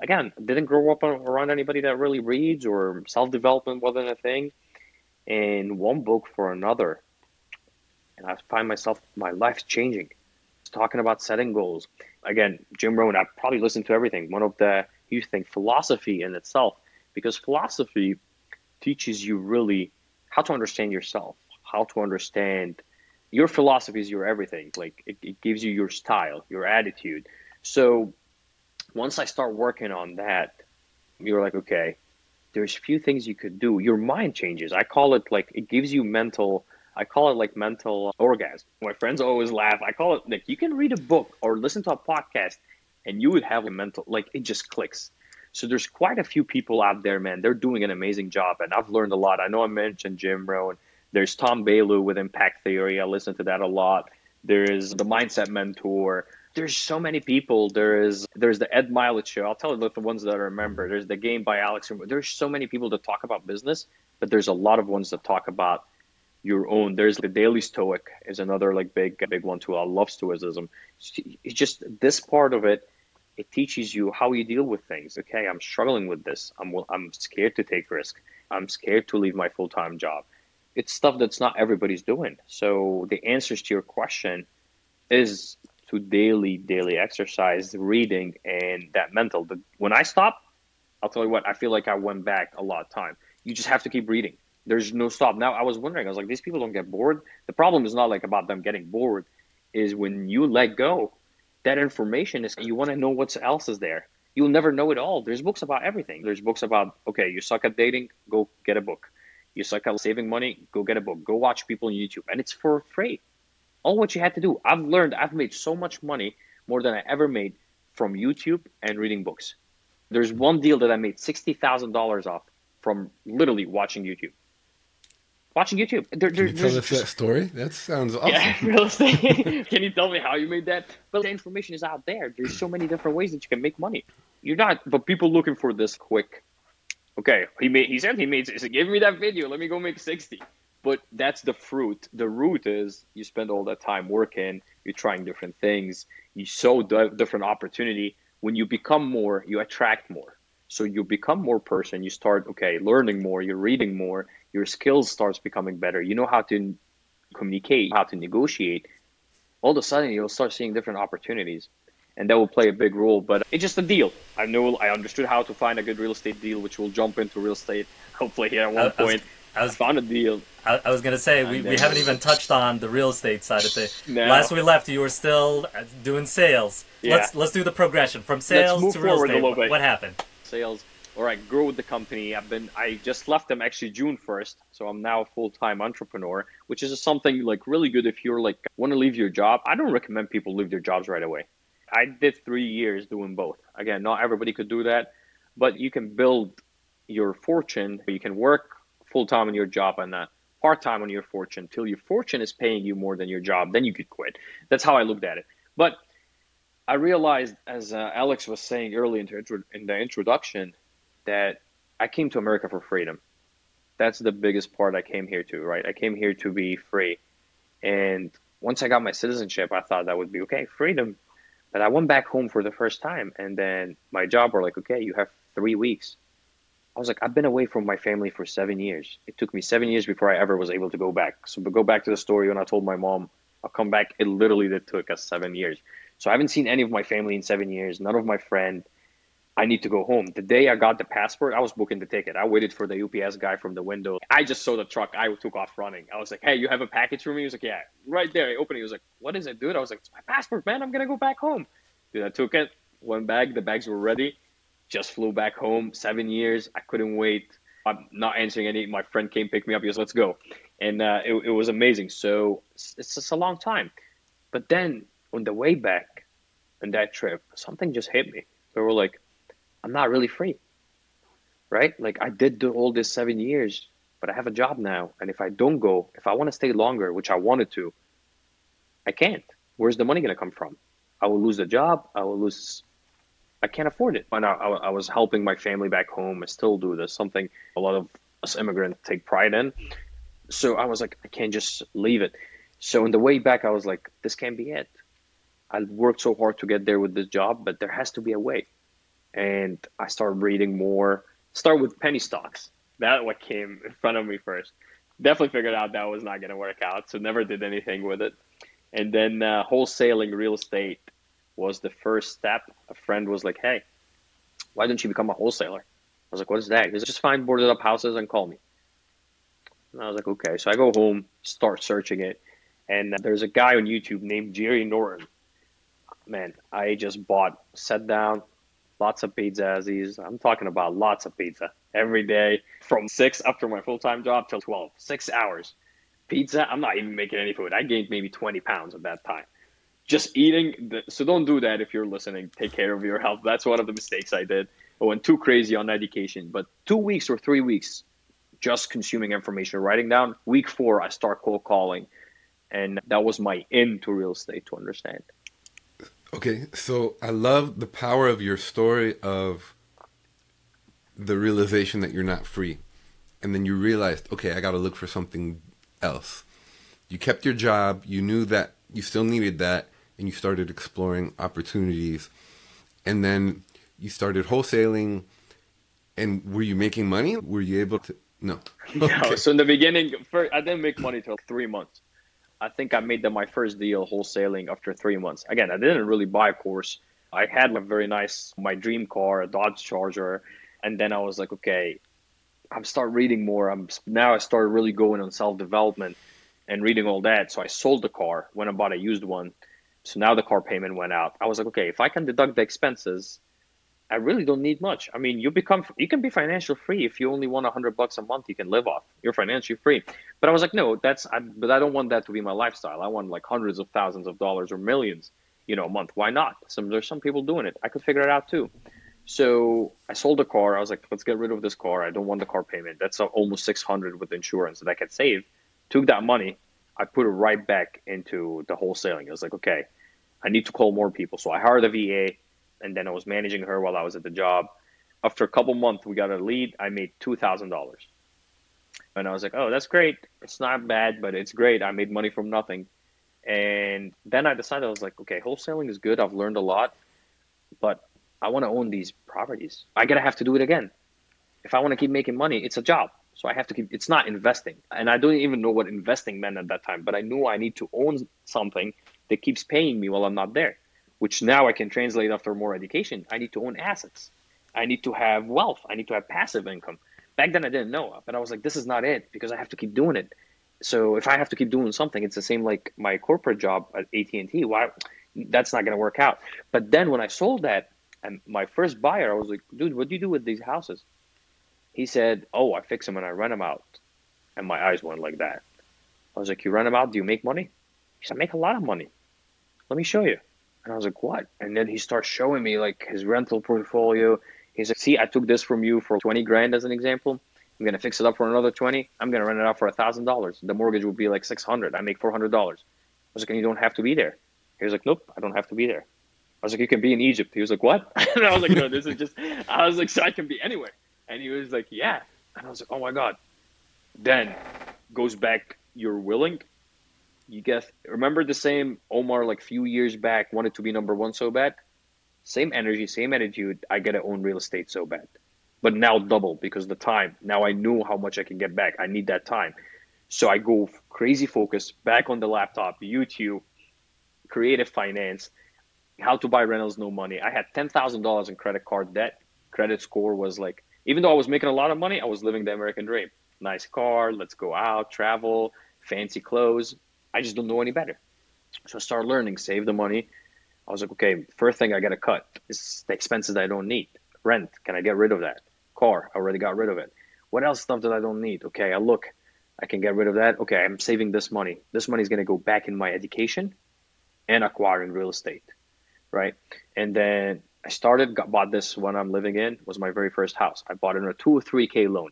S5: Again, didn't grow up around anybody that really reads or self development wasn't a thing, and one book for another, and I find myself my life's changing talking about setting goals. Again, Jim Rohn, I probably listened to everything. One of the you think philosophy in itself, because philosophy teaches you really how to understand yourself, how to understand your philosophy is your everything. Like it, it gives you your style, your attitude. So once I start working on that, you're like, okay, there's a few things you could do. Your mind changes. I call it like it gives you mental I call it like mental orgasm. My friends always laugh. I call it like you can read a book or listen to a podcast and you would have a mental like it just clicks. So there's quite a few people out there, man. They're doing an amazing job, and I've learned a lot. I know I mentioned Jim Rohn. There's Tom Bilyeu with Impact Theory. I listen to that a lot. There is the Mindset Mentor. There's so many people. There is there's the Ed Mylett show. I'll tell you the ones that I remember. There's the Game by Alex. There's so many people that talk about business, but there's a lot of ones that talk about your own. There's the Daily Stoic is another like big big one too. I love Stoicism. It's just this part of it. It teaches you how you deal with things. Okay, I'm struggling with this. I'm I'm scared to take risk. I'm scared to leave my full time job. It's stuff that's not everybody's doing. So the answers to your question is to daily daily exercise, reading, and that mental. But when I stop, I'll tell you what. I feel like I went back a lot of time. You just have to keep reading there's no stop. Now I was wondering, I was like, these people don't get bored. The problem is not like about them getting bored, is when you let go, that information is you want to know what else is there. You'll never know it all. There's books about everything. There's books about okay, you suck at dating, go get a book. You suck at saving money, go get a book. Go watch people on YouTube, and it's for free. All what you had to do. I've learned. I've made so much money, more than I ever made, from YouTube and reading books. There's one deal that I made sixty thousand dollars off from literally watching YouTube watching YouTube.
S2: There, Can you tell us that story? That sounds awesome.
S5: Yeah, real estate. can you tell me how you made that? But the information is out there. There's so many different ways that you can make money. You're not, but people looking for this quick. Okay, he made. He said he made. He said, "Give me that video. Let me go make 60." But that's the fruit. The root is you spend all that time working. You're trying different things. You sow different opportunity. When you become more, you attract more. So you become more person. You start okay, learning more. You're reading more your skills starts becoming better. You know how to communicate, how to negotiate. All of a sudden, you'll start seeing different opportunities, and that will play a big role. But it's just a deal. I know I understood how to find a good real estate deal, which will jump into real estate hopefully here at one I, point. I, was, I, found a deal.
S3: I, I was gonna say we, we haven't even touched on the real estate side of things.
S5: No.
S3: Last we left, you were still uh, doing sales.
S5: Yeah.
S3: Let's let's do the progression from sales to real estate. What happened?
S5: Sales or I grew with the company. I've been I just left them actually June first, so I'm now a full time entrepreneur, which is something like really good if you're like want to leave your job. I don't recommend people leave their jobs right away. I did three years doing both. Again, not everybody could do that, but you can build your fortune. You can work full time on your job and uh, that part time on your fortune till your fortune is paying you more than your job. Then you could quit. That's how I looked at it. But I realized, as uh, Alex was saying early in the, intro- in the introduction, that I came to America for freedom. That's the biggest part I came here to, right? I came here to be free. And once I got my citizenship, I thought that would be okay, freedom. But I went back home for the first time, and then my job were like, okay, you have three weeks. I was like, I've been away from my family for seven years. It took me seven years before I ever was able to go back. So, go back to the story when I told my mom I'll come back. It literally did took us seven years. So I haven't seen any of my family in seven years. None of my friend. I need to go home. The day I got the passport, I was booking the ticket. I waited for the UPS guy from the window. I just saw the truck. I took off running. I was like, "Hey, you have a package for me?" He was like, "Yeah, right there." I opened it. He was like, "What is it, dude?" I was like, "It's my passport, man. I'm gonna go back home." Dude, I took it. One bag. The bags were ready. Just flew back home. Seven years. I couldn't wait. I'm not answering any. My friend came pick me up. He was, "Let's go," and uh, it, it was amazing. So it's just a long time. But then on the way back, on that trip, something just hit me. We were like, I'm not really free, right? Like I did do all this seven years, but I have a job now, and if I don't go, if I want to stay longer, which I wanted to, I can't. Where's the money gonna come from? I will lose the job. I will lose. I can't afford it. And I, I, I was helping my family back home. I still do this. Something a lot of us immigrants take pride in. So I was like, I can't just leave it. So on the way back, I was like, this can't be it. I worked so hard to get there with this job, but there has to be a way. And I started reading more. Start with penny stocks. That what came in front of me first. Definitely figured out that was not going to work out, so never did anything with it. And then uh, wholesaling real estate was the first step. A friend was like, "Hey, why don't you become a wholesaler?" I was like, "What is that?" He said, "Just find boarded up houses and call me." And I was like, "Okay." So I go home, start searching it, and there's a guy on YouTube named Jerry Norton man, I just bought, sat down, lots of pizza as pizzas. I'm talking about lots of pizza every day from six after my full time job till 12, six hours. Pizza, I'm not even making any food. I gained maybe 20 pounds at that time. Just eating. The, so don't do that if you're listening. Take care of your health. That's one of the mistakes I did. I went too crazy on education. But two weeks or three weeks, just consuming information, writing down. Week four, I start cold calling. And that was my in to real estate to understand.
S2: Okay, so I love the power of your story of the realization that you're not free. And then you realized, okay, I got to look for something else. You kept your job, you knew that you still needed that, and you started exploring opportunities. And then you started wholesaling. And were you making money? Were you able to? No.
S5: No. So in the beginning, first, I didn't make money till three months. I think I made them my first deal wholesaling after three months. Again, I didn't really buy a course. I had a very nice, my dream car, a Dodge Charger, and then I was like, okay, I'm start reading more. I'm now I started really going on self development and reading all that. So I sold the car when I bought a used one. So now the car payment went out. I was like, okay, if I can deduct the expenses, I really don't need much. I mean, you become you can be financial free if you only want a hundred bucks a month. You can live off. You're financially free. But I was like, no, that's. I, but I don't want that to be my lifestyle. I want like hundreds of thousands of dollars or millions, you know, a month. Why not? Some there's some people doing it. I could figure it out too. So I sold the car. I was like, let's get rid of this car. I don't want the car payment. That's almost six hundred with insurance that I could save. Took that money. I put it right back into the wholesaling. I was like, okay, I need to call more people. So I hired a VA and then I was managing her while I was at the job. After a couple months, we got a lead. I made two thousand dollars, and I was like, "Oh, that's great. It's not bad, but it's great. I made money from nothing." And then I decided I was like, "Okay, wholesaling is good. I've learned a lot, but I want to own these properties. I gotta have to do it again. If I want to keep making money, it's a job, so I have to keep. It's not investing, and I don't even know what investing meant at that time. But I knew I need to own something that keeps paying me while I'm not there." Which now I can translate after more education. I need to own assets. I need to have wealth. I need to have passive income. Back then I didn't know, but I was like, this is not it because I have to keep doing it. So if I have to keep doing something, it's the same like my corporate job at AT and T. Why? That's not going to work out. But then when I sold that, and my first buyer, I was like, dude, what do you do with these houses? He said, oh, I fix them and I rent them out. And my eyes went like that. I was like, you rent them out? Do you make money? He said, I make a lot of money. Let me show you. And I was like, what? And then he starts showing me like his rental portfolio. He's like, see, I took this from you for 20 grand as an example. I'm going to fix it up for another 20. I'm going to rent it out for a $1,000. The mortgage would be like 600. I make $400. I was like, and you don't have to be there. He was like, nope, I don't have to be there. I was like, you can be in Egypt. He was like, what? and I was like, no, this is just, I was like, so I can be anywhere. And he was like, yeah. And I was like, oh my God. Then goes back, you're willing. You guess, remember the same Omar like few years back wanted to be number one so bad? Same energy, same attitude. I gotta own real estate so bad. But now double because the time. Now I know how much I can get back. I need that time. So I go crazy focus back on the laptop, YouTube, creative finance, how to buy rentals, no money. I had $10,000 in credit card debt. Credit score was like, even though I was making a lot of money, I was living the American dream. Nice car, let's go out, travel, fancy clothes. I just don't know any better. So I started learning, save the money. I was like, okay, first thing I got to cut is the expenses that I don't need. Rent, can I get rid of that? Car, I already got rid of it. What else stuff that I don't need? Okay, I look, I can get rid of that. Okay, I'm saving this money. This money is going to go back in my education and acquiring real estate, right? And then I started, got, bought this one I'm living in, was my very first house. I bought it in a two or three K loan.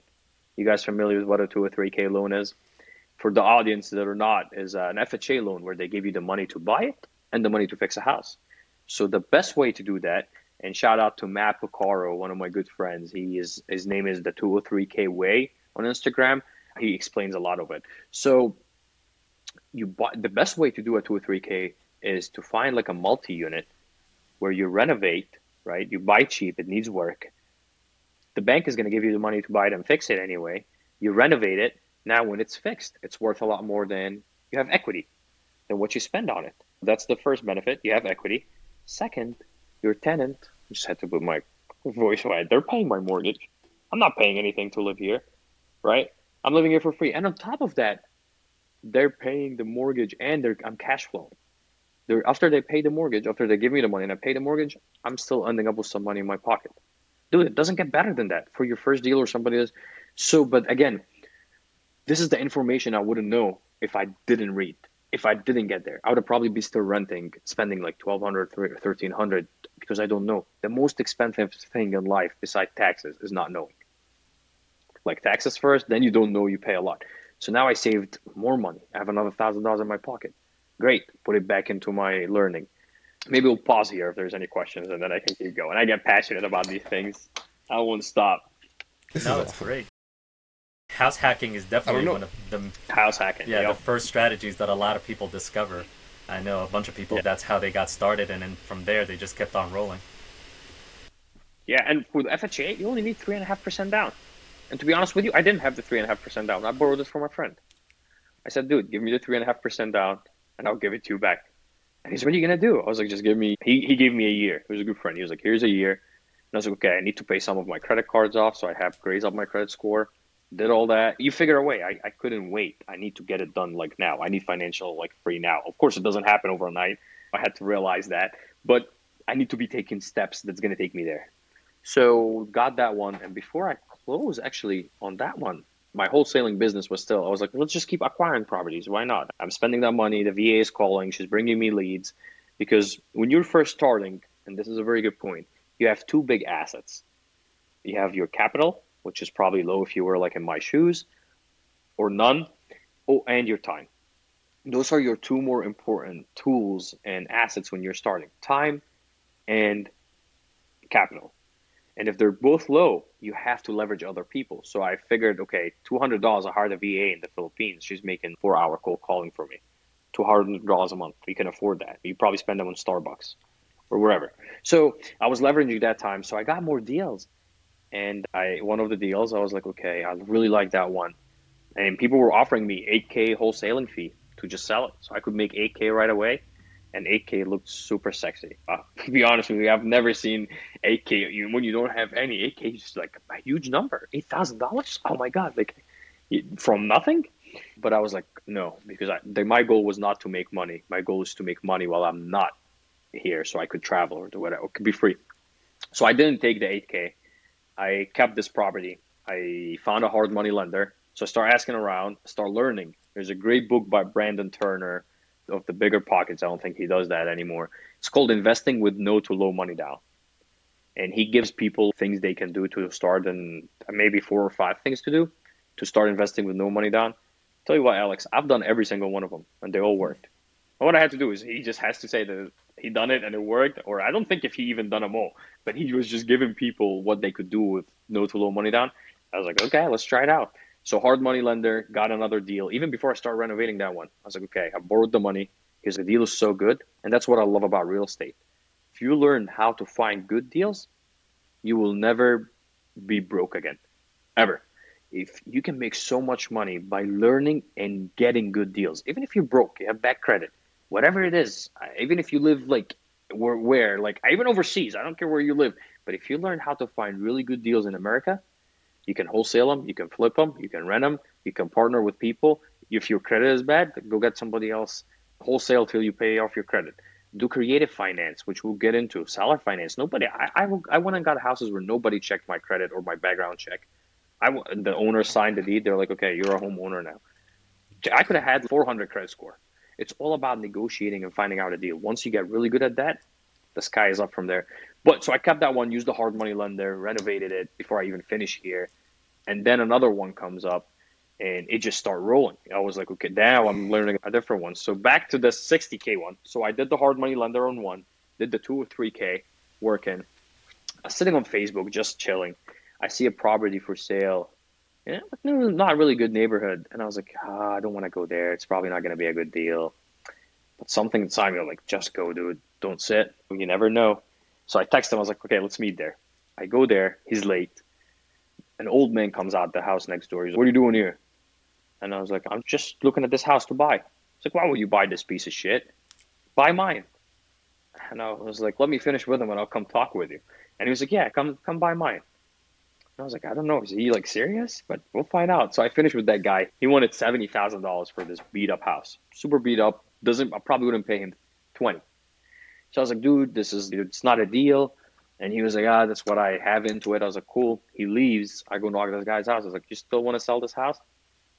S5: You guys familiar with what a two or three K loan is? For the audience that are not, is uh, an FHA loan where they give you the money to buy it and the money to fix a house. So the best way to do that, and shout out to Matt Picaro, one of my good friends. He is his name is the 203K Way on Instagram. He explains a lot of it. So you buy the best way to do a 203K is to find like a multi-unit where you renovate, right? You buy cheap, it needs work. The bank is going to give you the money to buy it and fix it anyway. You renovate it. Now, when it's fixed, it's worth a lot more than you have equity than what you spend on it. That's the first benefit. You have equity. Second, your tenant, I just had to put my voice away. They're paying my mortgage. I'm not paying anything to live here, right? I'm living here for free. And on top of that, they're paying the mortgage and they're, I'm cash flowing. They're, after they pay the mortgage, after they give me the money and I pay the mortgage, I'm still ending up with some money in my pocket. Dude, it doesn't get better than that for your first deal or somebody else. So, but again, this is the information I wouldn't know if I didn't read. If I didn't get there, I would probably be still renting, spending like 1200 1300 because I don't know. The most expensive thing in life besides taxes is not knowing. Like taxes first, then you don't know, you pay a lot. So now I saved more money. I have another thousand dollars in my pocket. Great, put it back into my learning. Maybe we'll pause here if there's any questions, and then I can keep going. I get passionate about these things. I won't stop.
S2: This
S3: no,
S2: is
S3: it's
S2: awesome.
S3: great. House hacking is definitely
S2: oh,
S3: one of the
S5: House hacking.
S3: yeah
S5: yep.
S3: the first strategies that a lot of people discover. I know a bunch of people.
S5: Yeah.
S3: That's how they got started, and then from there they just kept on rolling.
S5: Yeah, and for the FHA, you only need three and a half percent down. And to be honest with you, I didn't have the three and a half percent down. I borrowed it from a friend. I said, dude, give me the three and a half percent down, and I'll give it to you back. And he said, what are you gonna do? I was like, just give me. He he gave me a year. He was a good friend. He was like, here's a year. And I was like, okay, I need to pay some of my credit cards off, so I have grades up my credit score. Did all that. You figure a way. I, I couldn't wait. I need to get it done like now. I need financial like free now. Of course, it doesn't happen overnight. I had to realize that, but I need to be taking steps that's gonna take me there. So got that one, and before I close actually on that one, my wholesaling business was still. I was like, let's just keep acquiring properties. Why not? I'm spending that money. The VA is calling. She's bringing me leads, because when you're first starting, and this is a very good point, you have two big assets. You have your capital, which is probably low if you were like in my shoes, or none. Oh, and your time. Those are your two more important tools and assets when you're starting: time and capital. And if they're both low, you have to leverage other people. So I figured, okay, two hundred dollars. I hired a VA in the Philippines. She's making four hour cold calling for me, two hundred dollars a month. You can afford that. You probably spend them on Starbucks or wherever. So I was leveraging that time. So I got more deals, and I one of the deals I was like, okay, I really like that one, and people were offering me eight k wholesaling fee to just sell it, so I could make eight k right away and 8K looked super sexy. Uh, to be honest with you, I've never seen 8K you, when you don't have any 8K is like a huge number, eight thousand dollars. Oh my god, like from nothing. But I was like, no, because I, my goal was not to make money. My goal is to make money while I'm not here, so I could travel or do whatever, or could be free. So I didn't take the 8K. I kept this property. I found a hard money lender. So I start asking around, start learning. There's a great book by Brandon Turner of the BiggerPockets. I don't think he does that anymore. It's called Investing with No to Low Money Down. And he gives people things they can do to start and maybe four or five things to do to start investing with no money down. Tell you what, Alex, I've done every single one of them and they all worked. And what I had to do is he just has to say that he done it and it worked, or I don't think if he even done them all, but he was just giving people what they could do with no to low money down. I was like, okay, let's try it out. So hard money lender got another deal. Even before I started renovating that one, I was like, okay, I borrowed the money because the deal is so good, and that's what I love about real estate. If you learn how to find good deals, you will never be broke again, ever. If you can make so much money by learning and getting good deals, even if you're broke, you have bad credit, whatever it is, even if you live like where, where like even overseas, I don't care where you live, but if you learn how to find really good deals in America, you can wholesale them, you can flip them, you can rent them, you can partner with people. If your credit is bad, go get somebody else wholesale till you pay off your credit. Do creative finance, which we'll get into. Seller finance. Nobody. I, I, I went and got houses where nobody checked my credit or my background check. I the owner signed the deed. They're like, okay, you're a homeowner now. I could have had 400 credit score. It's all about negotiating and finding out a deal. Once you get really good at that, the sky is up from there. But so I kept that one, used the hard money lender, renovated it before I even finished here, and then another one comes up and it just started rolling. I was like, okay, now I'm learning a different one. So back to the 60k one. So I did the hard money lender on one, did the two or three k working. I was sitting on Facebook just chilling. I see a property for sale. Yeah, not really good neighborhood, and I was like, ah, I don't want to go there. It's probably not going to be a good deal. But something inside me was like, just go, dude. Don't sit. You never know. So I texted him. I was like, okay, let's meet there. I go there. He's late. An old man comes out the house next door. He's like, what are you doing here? And I was like, I'm just looking at this house to buy. He's like, why would you buy this piece of shit? Buy mine. And I was like, let me finish with him and I'll come talk with you. And he was like, yeah, come come buy mine. I was like, I don't know, is he like serious? But we'll find out. So I finished with that guy. He wanted seventy thousand dollars for this beat up house, super beat up. Doesn't I probably wouldn't pay him twenty. So I was like, dude, this is it's not a deal. And he was like, ah, that's what I have into it. I was like, cool. He leaves. I go knock at this guy's house. I was like, you still want to sell this house?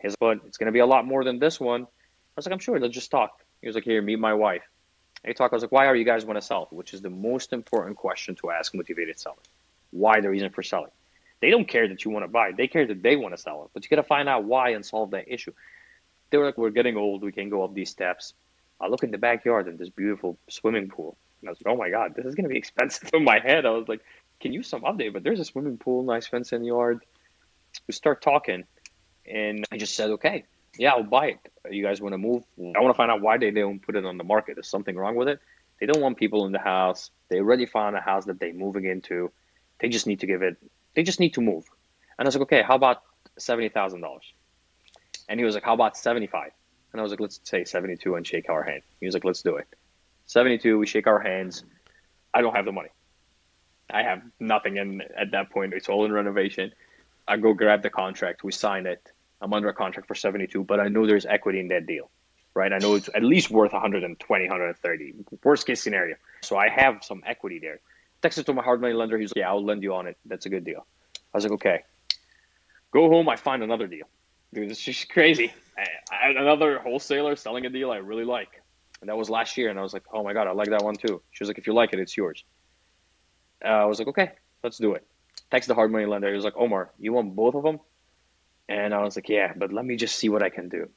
S5: He's like, but it's to be a lot more than this one. I was like, I'm sure. Let's just talk. He was like, here, meet my wife. And he talked. I was like, why are you guys want to sell? Which is the most important question to ask motivated sellers. Why the reason for selling? They don't care that you want to buy. They care that they want to sell it. But you got to find out why and solve that issue. They were like, we're getting old. We can go up these steps. I look in the backyard and this beautiful swimming pool. And I was like, oh my God, this is going to be expensive in my head. I was like, can you some update, but there's a swimming pool, nice fence in the yard. We start talking. And I just said, okay, yeah, I'll buy it. You guys want to move? I want to find out why they don't put it on the market. Is something wrong with it? They don't want people in the house. They already found a house that they're moving into. They just need to give it, they just need to move. And I was like, okay, how about $70,000? And he was like, how about 75? And I was like, let's say 72 and shake our hand. He was like, let's do it. 72, we shake our hands. I don't have the money. I have nothing. And at that point, it's all in renovation. I go grab the contract. We sign it. I'm under a contract for 72, but I know there's equity in that deal, right? I know it's at least worth 120, 130. Worst case scenario. So I have some equity there. Texted to my hard money lender. He's like, yeah, I'll lend you on it. That's a good deal. I was like, okay. Go home. I find another deal. Dude, it's just crazy. I, another wholesaler selling a deal I really like. And that was last year. And I was like, oh my God, I like that one too. She was like, if you like it, it's yours. Uh, I was like, okay, let's do it. Text the hard money lender. He was like, Omar, you want both of them? And I was like, yeah, but let me just see what I can do.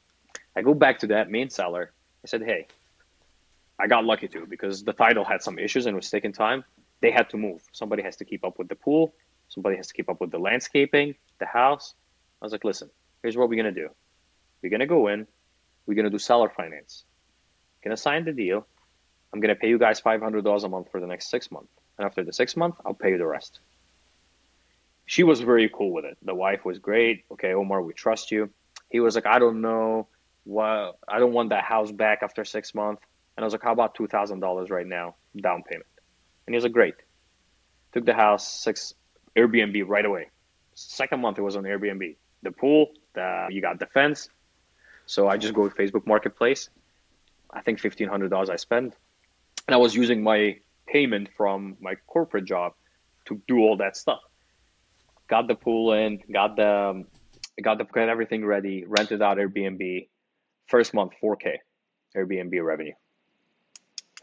S5: I go back to that main seller. I said, hey, I got lucky too because the title had some issues and was taking time. They had to move. Somebody has to keep up with the pool. Somebody has to keep up with the landscaping, the house. I was like, listen, here's what we're going to do. We're going to go in. We're going to do seller finance. Going to sign the deal. I'm going to pay you guys $500 a month for the next six months. And after the six month, I'll pay you the rest she was very cool with it. The wife was great. Okay, Omar, we trust you. He was like, I don't know I don't want that house back after six months. And I was like, how about two thousand dollars right now, down payment? And he was like, great. Took the house, six Airbnb right away. Second month it was on Airbnb. The pool, the you got the fence. So I just go to Facebook Marketplace. I think fifteen hundred dollars I spend, and I was using my payment from my corporate job to do all that stuff. Got the pool in, got the um, got the got everything ready, rented out Airbnb. First month, 4K Airbnb revenue,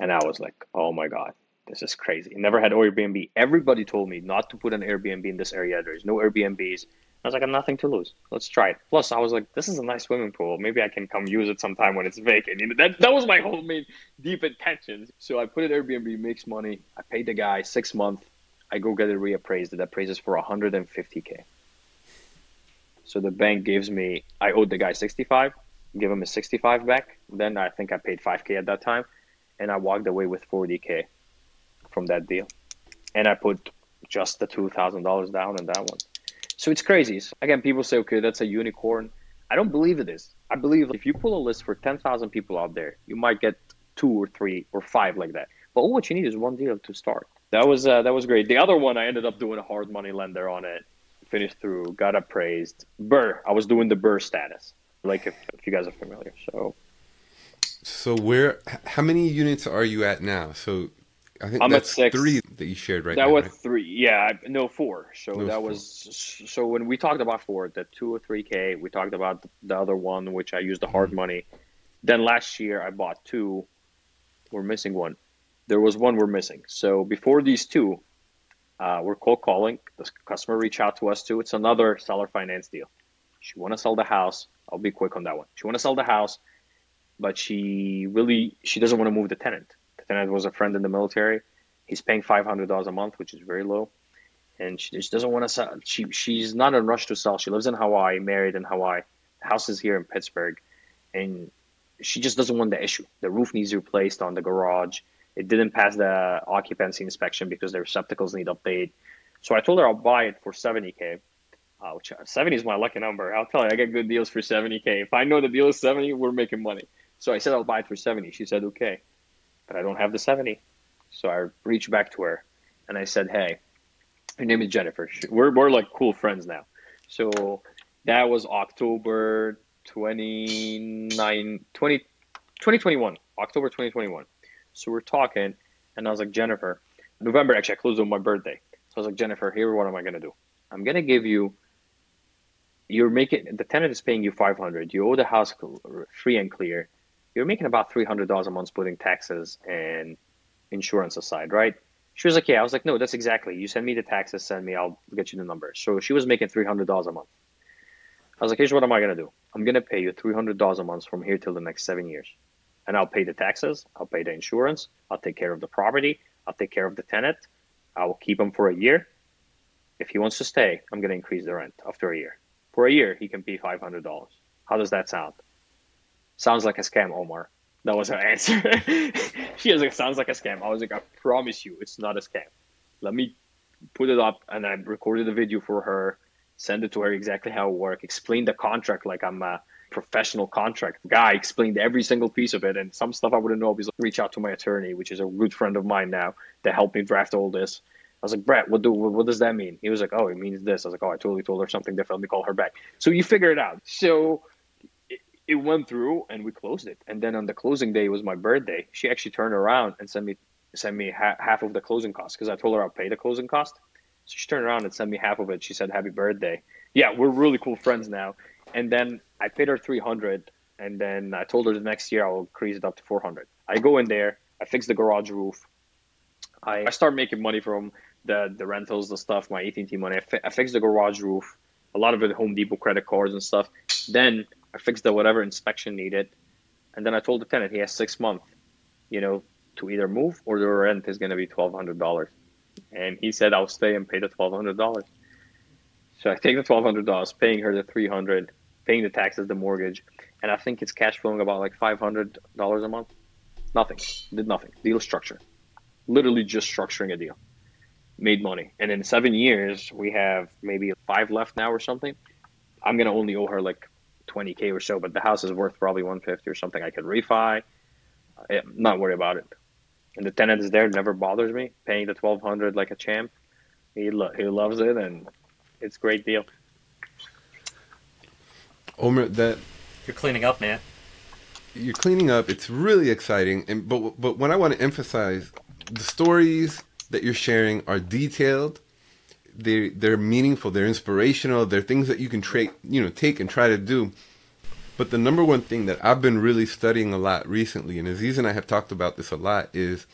S5: and I was like, oh my god, this is crazy. Never had Airbnb. Everybody told me not to put an Airbnb in this area. There's no Airbnbs. I was like, I have nothing to lose. Let's try it. Plus, I was like, this is a nice swimming pool. Maybe I can come use it sometime when it's vacant. You know, that, that was my whole main deep intention. So I put it Airbnb, makes money. I paid the guy six months. I go get it reappraised. It appraises for 150K. So the bank gives me, I owed the guy 65, give him a 65 back. Then I think I paid 5K at that time. And I walked away with 40K from that deal. And I put just the $2,000 down on that one. So it's crazy. Again, people say, okay, that's a unicorn. I don't believe it is. I believe if you pull a list for 10,000 people out there, you might get two or three or five like that. But all what you need is one deal to start. That was uh, that was great. The other one, I ended up doing a hard money lender on it. Finished through, got appraised. BRRRR. I was doing the BRRRR status, like if, if you guys are familiar. So,
S2: so where? How many units are you at now? So I think
S5: I'm at six.
S2: three that you shared right now.
S5: that
S2: now.
S5: was
S2: right?
S5: three. Yeah, I- no four. So
S2: It
S5: that
S2: four.
S5: was so when we talked about four, the two or three k. We talked about the other one, which I used the
S2: Mm-hmm.
S5: hard money. Then last year I bought two. We're missing one. There was one we're missing. So before these two, uh, we're cold calling. The customer reached out to us too. It's another seller finance deal. She want to sell the house. I'll be quick on that one. She want to sell the house, but she really she doesn't want to move the tenant. The it was a friend in the military. He's paying five hundred dollars a month, which is very low, and she just doesn't want to sell. She she's not in a rush to sell. She lives in Hawaii, married in Hawaii. The house is here in Pittsburgh, and she just doesn't want the issue. The roof needs replaced on the garage. It didn't pass the occupancy inspection because the receptacles need update. So I told her I'll buy it for 70k. Uh, which 70 is my lucky number. I'll tell you, I get good deals for 70k. If I know the deal is 70, we're making money. So I said I'll buy it for 70. She said okay, but I don't have the 70. So I reached back to her and I said, hey, her name is Jennifer. We're we're like cool friends now. So that was October 29, 20, 2021, October 2021. So we're talking, and I was like, Jennifer, November actually, I closed on my birthday. So I was like, Jennifer, here, what am I gonna do? I'm gonna give you. You're making the tenant is paying you 500. You owe the house free and clear. You're making about 300 dollars a month, putting taxes and insurance aside, right? She was like, yeah. I was like, no, that's exactly. You send me the taxes, send me, I'll get you the number. So she was making $300 a month. I was like, here's what am I gonna do? I'm gonna pay you $300 a month from here till the next seven years, and I'll pay the taxes, I'll pay the insurance, I'll take care of the property, I'll take care of the tenant, I will keep him for a year. If he wants to stay, I'm gonna increase the rent after a year. For a year, he can pay $500. How does that sound? Sounds like a scam, Omar. That was her answer. she was like, sounds like a scam. I was like, I promise you, it's not a scam. Let me put it up, and I recorded a video for her, send it to her exactly how it worked, explain the contract like I'm a professional contract guy, explained every single piece of it, and some stuff I wouldn't know because reach out to my attorney, which is a good friend of mine now, to help me draft all this. I was like, Brett, what do what does that mean? He was like, Oh, it means this. I was like, Oh, I totally told her something different. Let me call her back. So you figure it out. So it, went through and we closed it. And then on the closing day it was my birthday. She actually turned around and sent me sent me ha- half of the closing cost because I told her I'll pay the closing cost. So she turned around and sent me half of it. She said, "Happy birthday." Yeah, we're really cool friends now. And then I paid her three hundred, and then I told her the next year I'll increase it up to four hundred. I go in there, I fix the garage roof. I, I start making money from the the rentals, the stuff, my AT&T money. I, fi- I fix the garage roof, a lot of it Home Depot credit cards and stuff. Then I fixed the whatever inspection needed, and then I told the tenant he has six months, you know, to either move or the rent is going to be twelve hundred dollars. And he said I'll stay and pay the twelve hundred dollars. So I take the twelve hundred dollars, paying her the three hundred, paying the taxes, the mortgage, and I think it's cash flowing about like five hundred dollars a month. Nothing. Did nothing. Deal structure. Literally just structuring a deal. Made money. And in seven years, we have maybe five left now or something. I'm gonna only owe her like 20k or so, but the house is worth probably 150 or something. I could refi. I'm not worry about it. And the tenant is there, never bothers me. Paying the 1200 like a champ. He lo- he loves it, and it's a great deal.
S2: Omar, that
S3: You're cleaning up, man.
S2: You're cleaning up. It's really exciting. And but but when I want to emphasize the stories that you're sharing are detailed. They they're meaningful. They're inspirational. They're things that you can tra- you know take and try to do. But the number one thing that I've been really studying a lot recently, and Aziz and I have talked about this a lot, is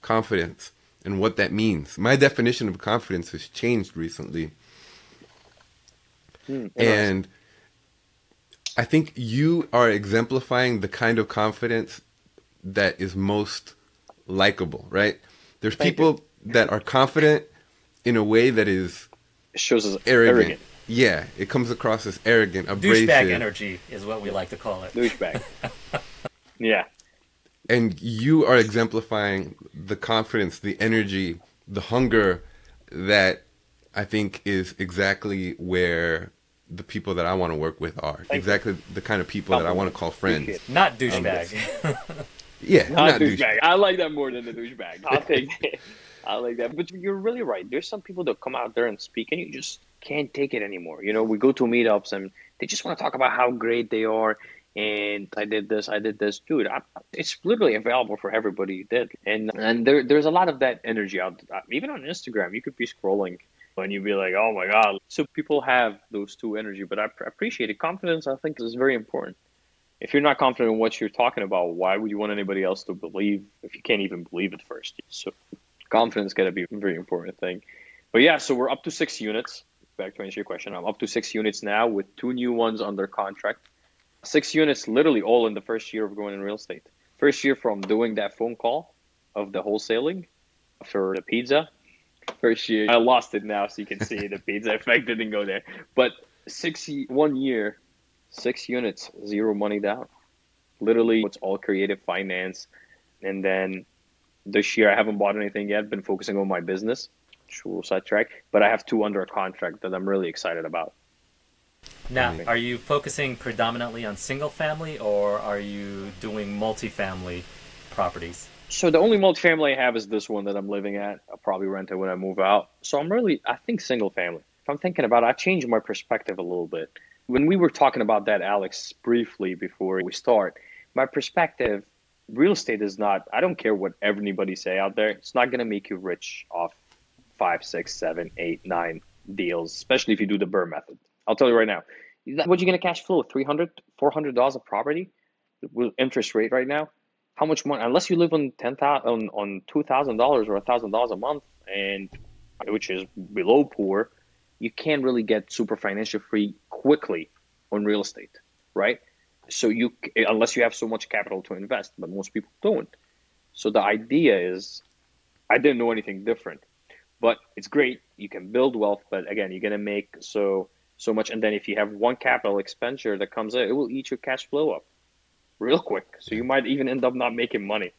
S2: confidence and what that means. My definition of confidence has changed recently. Mm, and I think you are exemplifying the kind of confidence that is most likable, right? There's Thank people you. that are confident in a way that is
S5: it shows as
S2: arrogant. arrogant. Yeah, it comes across as arrogant, abrasive.
S3: Douchebag energy is what we like to call it.
S5: Douchebag. yeah.
S2: And you are exemplifying the confidence, the energy, the hunger that I think is exactly where the people that I want to work with are. Thank exactly you. the kind of people that I want to call friends.
S3: Not douchebag.
S2: Um, yeah,
S5: not, not douchebag. douchebag. I like that more than the douchebag. I'll take it. I like that. But you're really right. There's some people that come out there and speak, and you just can't take it anymore. You know, we go to meetups and they just want to talk about how great they are. And I did this, I did this, dude. I, it's literally available for everybody. Did and and there, there's a lot of that energy out. Uh, even on Instagram, you could be scrolling and you'd be like, oh my god. So people have those two energy, but I appreciate it. Confidence, I think, is very important. If you're not confident in what you're talking about, why would you want anybody else to believe if you can't even believe it first? So confidence got to be a very important thing. But yeah, so we're up to six units. Back to answer your question, I'm up to six units now with two new ones under contract. Six units, literally all in the first year of going in real estate. First year from doing that phone call of the wholesaling for the pizza. First year, I lost it now, so you can see the pizza effect didn't go there. But six, one year, six units, zero money down. Literally, it's all creative finance, and then this year, I haven't bought anything yet. Been focusing on my business, which will sidetrack. But I have two under a contract that I'm really excited about.
S3: Now, are you focusing predominantly on single family, or are you doing multifamily properties?
S5: So the only multifamily I have is this one that I'm living at. I'll probably rent it when I move out. So I'm really, I think single family. If I'm thinking about it, I changed my perspective a little bit. When we were talking about that, Alex, briefly before we start, my perspective real estate is not i don't care what anybody say out there it's not going to make you rich off five six seven eight nine deals especially if you do the BRRRR method. I'll tell you right now what you going to cash flow 300 400 dollars a property with interest rate right now? How much money unless you live on 10000 on, on $2000 or $1000 a month and which is below poor you can't really get super financial free quickly on real estate right so you unless you have so much capital to invest but most people don't. So the idea is i didn't know anything different but it's great. You can build wealth but again you're going to make so so much. And then if you have one capital expenditure that comes in it will eat your cash flow up real quick. So you might even end up not making money.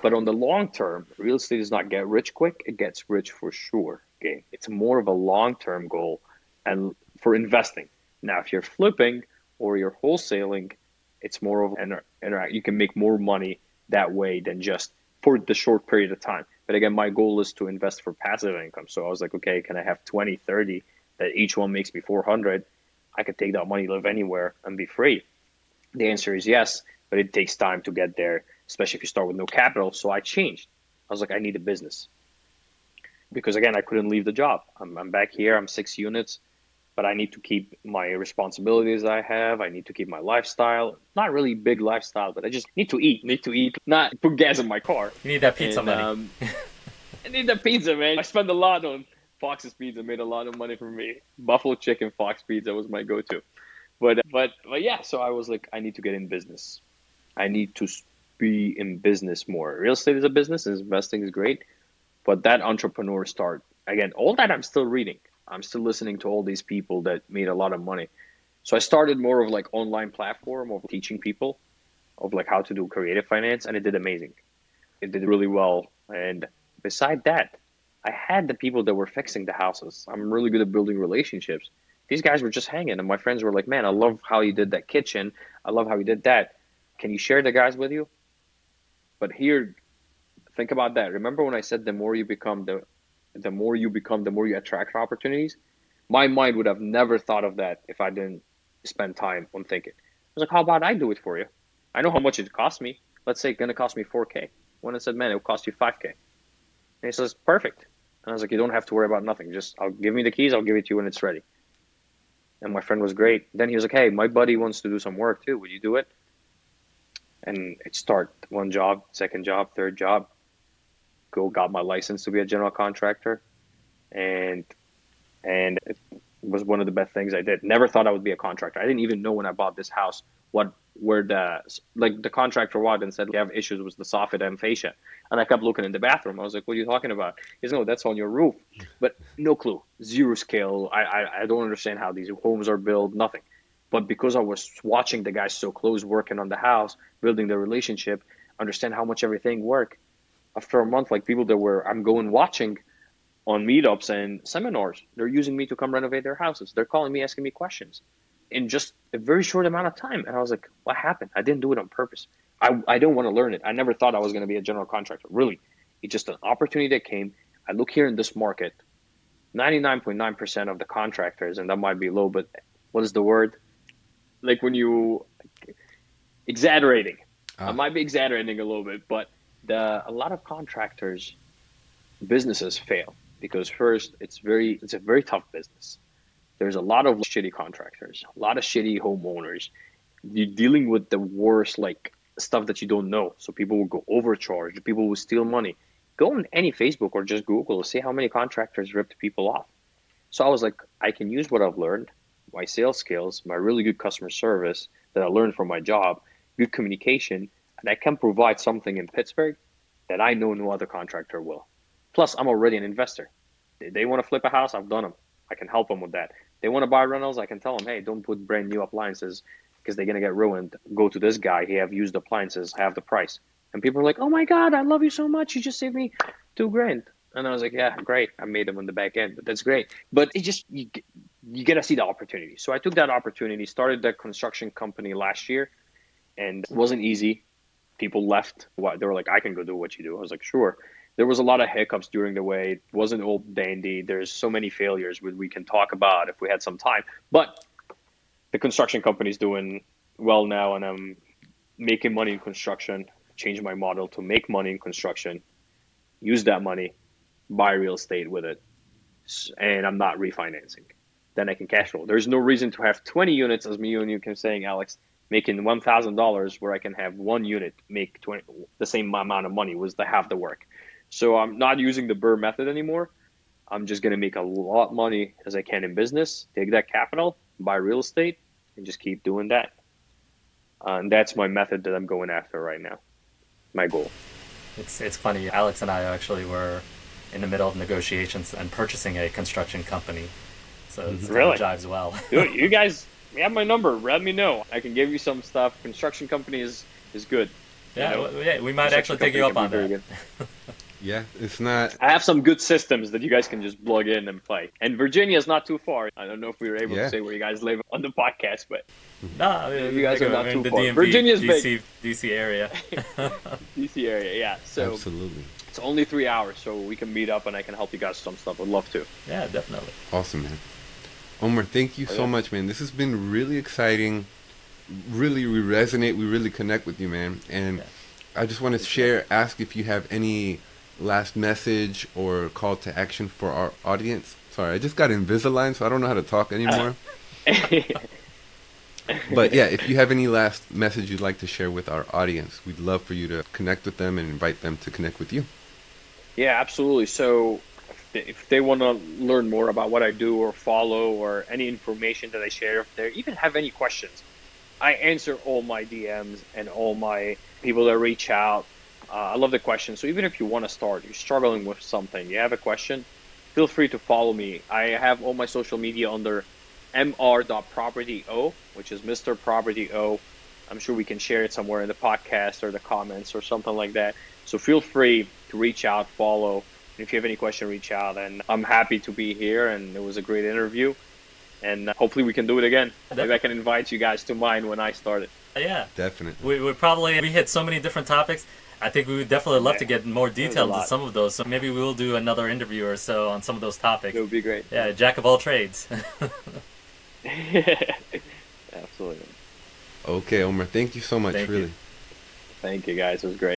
S5: But on the long term real estate does not get rich quick. It gets rich for sure okay? It's more of a long term goal and for investing. Now if you're flipping or you're wholesaling, it's more of an interact. You can make more money that way than just for the short period of time. But again, my goal is to invest for passive income. So I was like, okay, can I have 20, 30 that each one makes me 400? I could take that money, live anywhere, and be free. The answer is yes, but it takes time to get there, especially if you start with no capital. So I changed. I was like, I need a business because again, I couldn't leave the job. I'm, I'm back here. I'm six units but I need to keep my responsibilities I have. I need to keep my lifestyle. Not really big lifestyle, but I just need to eat. Need to eat. Not put gas in my car.
S3: You need that pizza and, money.
S5: Um, I need that pizza, man. I spend a lot on Fox's Pizza. Made a lot of money for me. Buffalo chicken Fox Pizza was my go-to. But but but yeah. So I was like, I need to get in business. I need to be in business more. Real estate is a business, investing is great. But that entrepreneur start again. All that I'm still reading. I'm still listening to all these people that made a lot of money. So I started more of like online platform of teaching people of like how to do creative finance and it did amazing. It did really well. And beside that, I had the people that were fixing the houses. I'm really good at building relationships. These guys were just hanging and my friends were like, "Man, I love how you did that kitchen. I love how you did that. Can you share the guys with you?" But here think about that. Remember when I said the more you become the the more you become, the more you attract opportunities. My mind would have never thought of that if I didn't spend time on thinking. I was like, how about I do it for you? I know how much it cost me. Let's say it's to cost me 4K. When I said, man, it will cost you 5K. And he says, perfect. And I was like, you don't have to worry about nothing. Just I'll give me the keys. I'll give it to you when it's ready. And my friend was great. Then he was like, hey, my buddy wants to do some work too. Would you do it? And it start one job, second job, third job. Go got my license to be a general contractor, and and it was one of the best things I did. Never thought I would be a contractor. I didn't even know when I bought this house what where the like the contractor walked and said we have issues with the soffit and fascia, and I kept looking in the bathroom. I was like, "What are you talking about?" He's no, that's on your roof, but no clue, zero scale. I, I I don't understand how these homes are built, nothing. But because I was watching the guys so close, working on the house, building the relationship, understand how much everything work. After a month, like people that were I'm going watching on meetups and seminars, they're using me to come renovate their houses. They're calling me, asking me questions in just a very short amount of time. And I was like, what happened? I didn't do it on purpose. I, I don't want to learn it. I never thought I was going to be a general contractor. Really, it's just an opportunity that came. I look here in this market, 99.9% of the contractors, and that might be low, but what is the word? Like when you exaggerating. I ah. might be exaggerating a little bit, but the a lot of contractors businesses fail because first it's very it's a very tough business there's a lot of shitty contractors, a lot of shitty homeowners. You're dealing with the worst, like stuff that you don't know. So people will go overcharge, people will steal money. Go on any Facebook or just Google, see how many contractors ripped people off. So I was like, I can use what I've learned, my sales skills, my really good customer service that I learned from my job, good communication, and I can provide something in Pittsburgh that I know no other contractor will. Plus, I'm already an investor. They want to flip a house, I've done them. I can help them with that they want to buy rentals, I can tell them, hey, don't put brand new appliances because they're gonna get ruined. Go to this guy. He have used appliances, half the price. And people are like, oh my god, I love you so much. You just saved me two grand. And I was like, yeah, great. I made them on the back end, but that's great. But it just you you get to see the opportunity. So I took that opportunity, started that construction company last year, and it wasn't easy. People left. They were like, I can go do what you do. I was like, sure there was a lot of hiccups during the way. It wasn't all dandy. There's so many failures we can talk about if we had some time. But the construction company is doing well now, and I'm making money in construction. Change my model to make money in construction, use that money, buy real estate with it, and I'm not refinancing. Then I can cash flow. There's no reason to have 20 units, as me and you can saying, Alex, making $1,000 where I can have one unit make 20, the same amount of money was the half the work. So I'm not using the BRRRR method anymore. I'm just going to make a lot of money as I can in business, take that capital, buy real estate, and just keep doing that. Uh, and that's my method that I'm going after right now. My goal.
S3: It's it's funny. Alex and I actually were in the middle of negotiations and purchasing a construction company. So it
S5: mm-hmm. really
S3: jives well.
S5: Dude, you guys have my number. Let me know. I can give you some stuff. Construction company is is good.
S3: Yeah, you know? yeah we might actually take you up on that.
S2: Yeah, it's not.
S5: I have some good systems that you guys can just plug in and play. And Virginia is not too far. I don't know if we were able yeah. to say where you guys live on the podcast, but
S3: no, I mean, you guys are not too far. DMV, Virginia's DC, big. DC area.
S5: DC area, yeah. So
S2: absolutely.
S5: It's only three hours, so we can meet up and I can help you guys with some stuff. I'd love to.
S3: Yeah, definitely.
S2: Awesome, man. Omar, thank you oh, so yeah. much, man. This has been really exciting. Really, we resonate. We really connect with you, man. And yeah. I just want to share, ask if you have any last message or call to action for our audience? Sorry, I just got Invisalign, so I don't know how to talk anymore. but yeah, if you have any last message you'd like to share with our audience, we'd love for you to connect with them and invite them to connect with you.
S5: Yeah, absolutely. So if they want to learn more about what I do or follow or any information that I share, if they even have any questions, I answer all my DMs and all my people that reach out uh, I love the questions. So even if you want to start, you're struggling with something, you have a question, feel free to follow me. I have all my social media under mr.propertyo, which is Mr. Property O. I'm sure we can share it somewhere in the podcast or the comments or something like that. So feel free to reach out, follow. And if you have any question, reach out. And I'm happy to be here. And it was a great interview. And uh, hopefully we can do it again. Maybe I can invite you guys to mine when I started.
S3: Uh, yeah,
S2: definitely.
S3: We, we probably we hit so many different topics. I think we would definitely love yeah. to get more details on some of those. So maybe we will do another interview or so on some of those topics.
S5: It would be great.
S3: Yeah, jack of all trades.
S5: Absolutely.
S2: Okay, Omar. Thank you so much.
S3: Thank you.
S2: really.
S5: Thank you guys. It was great.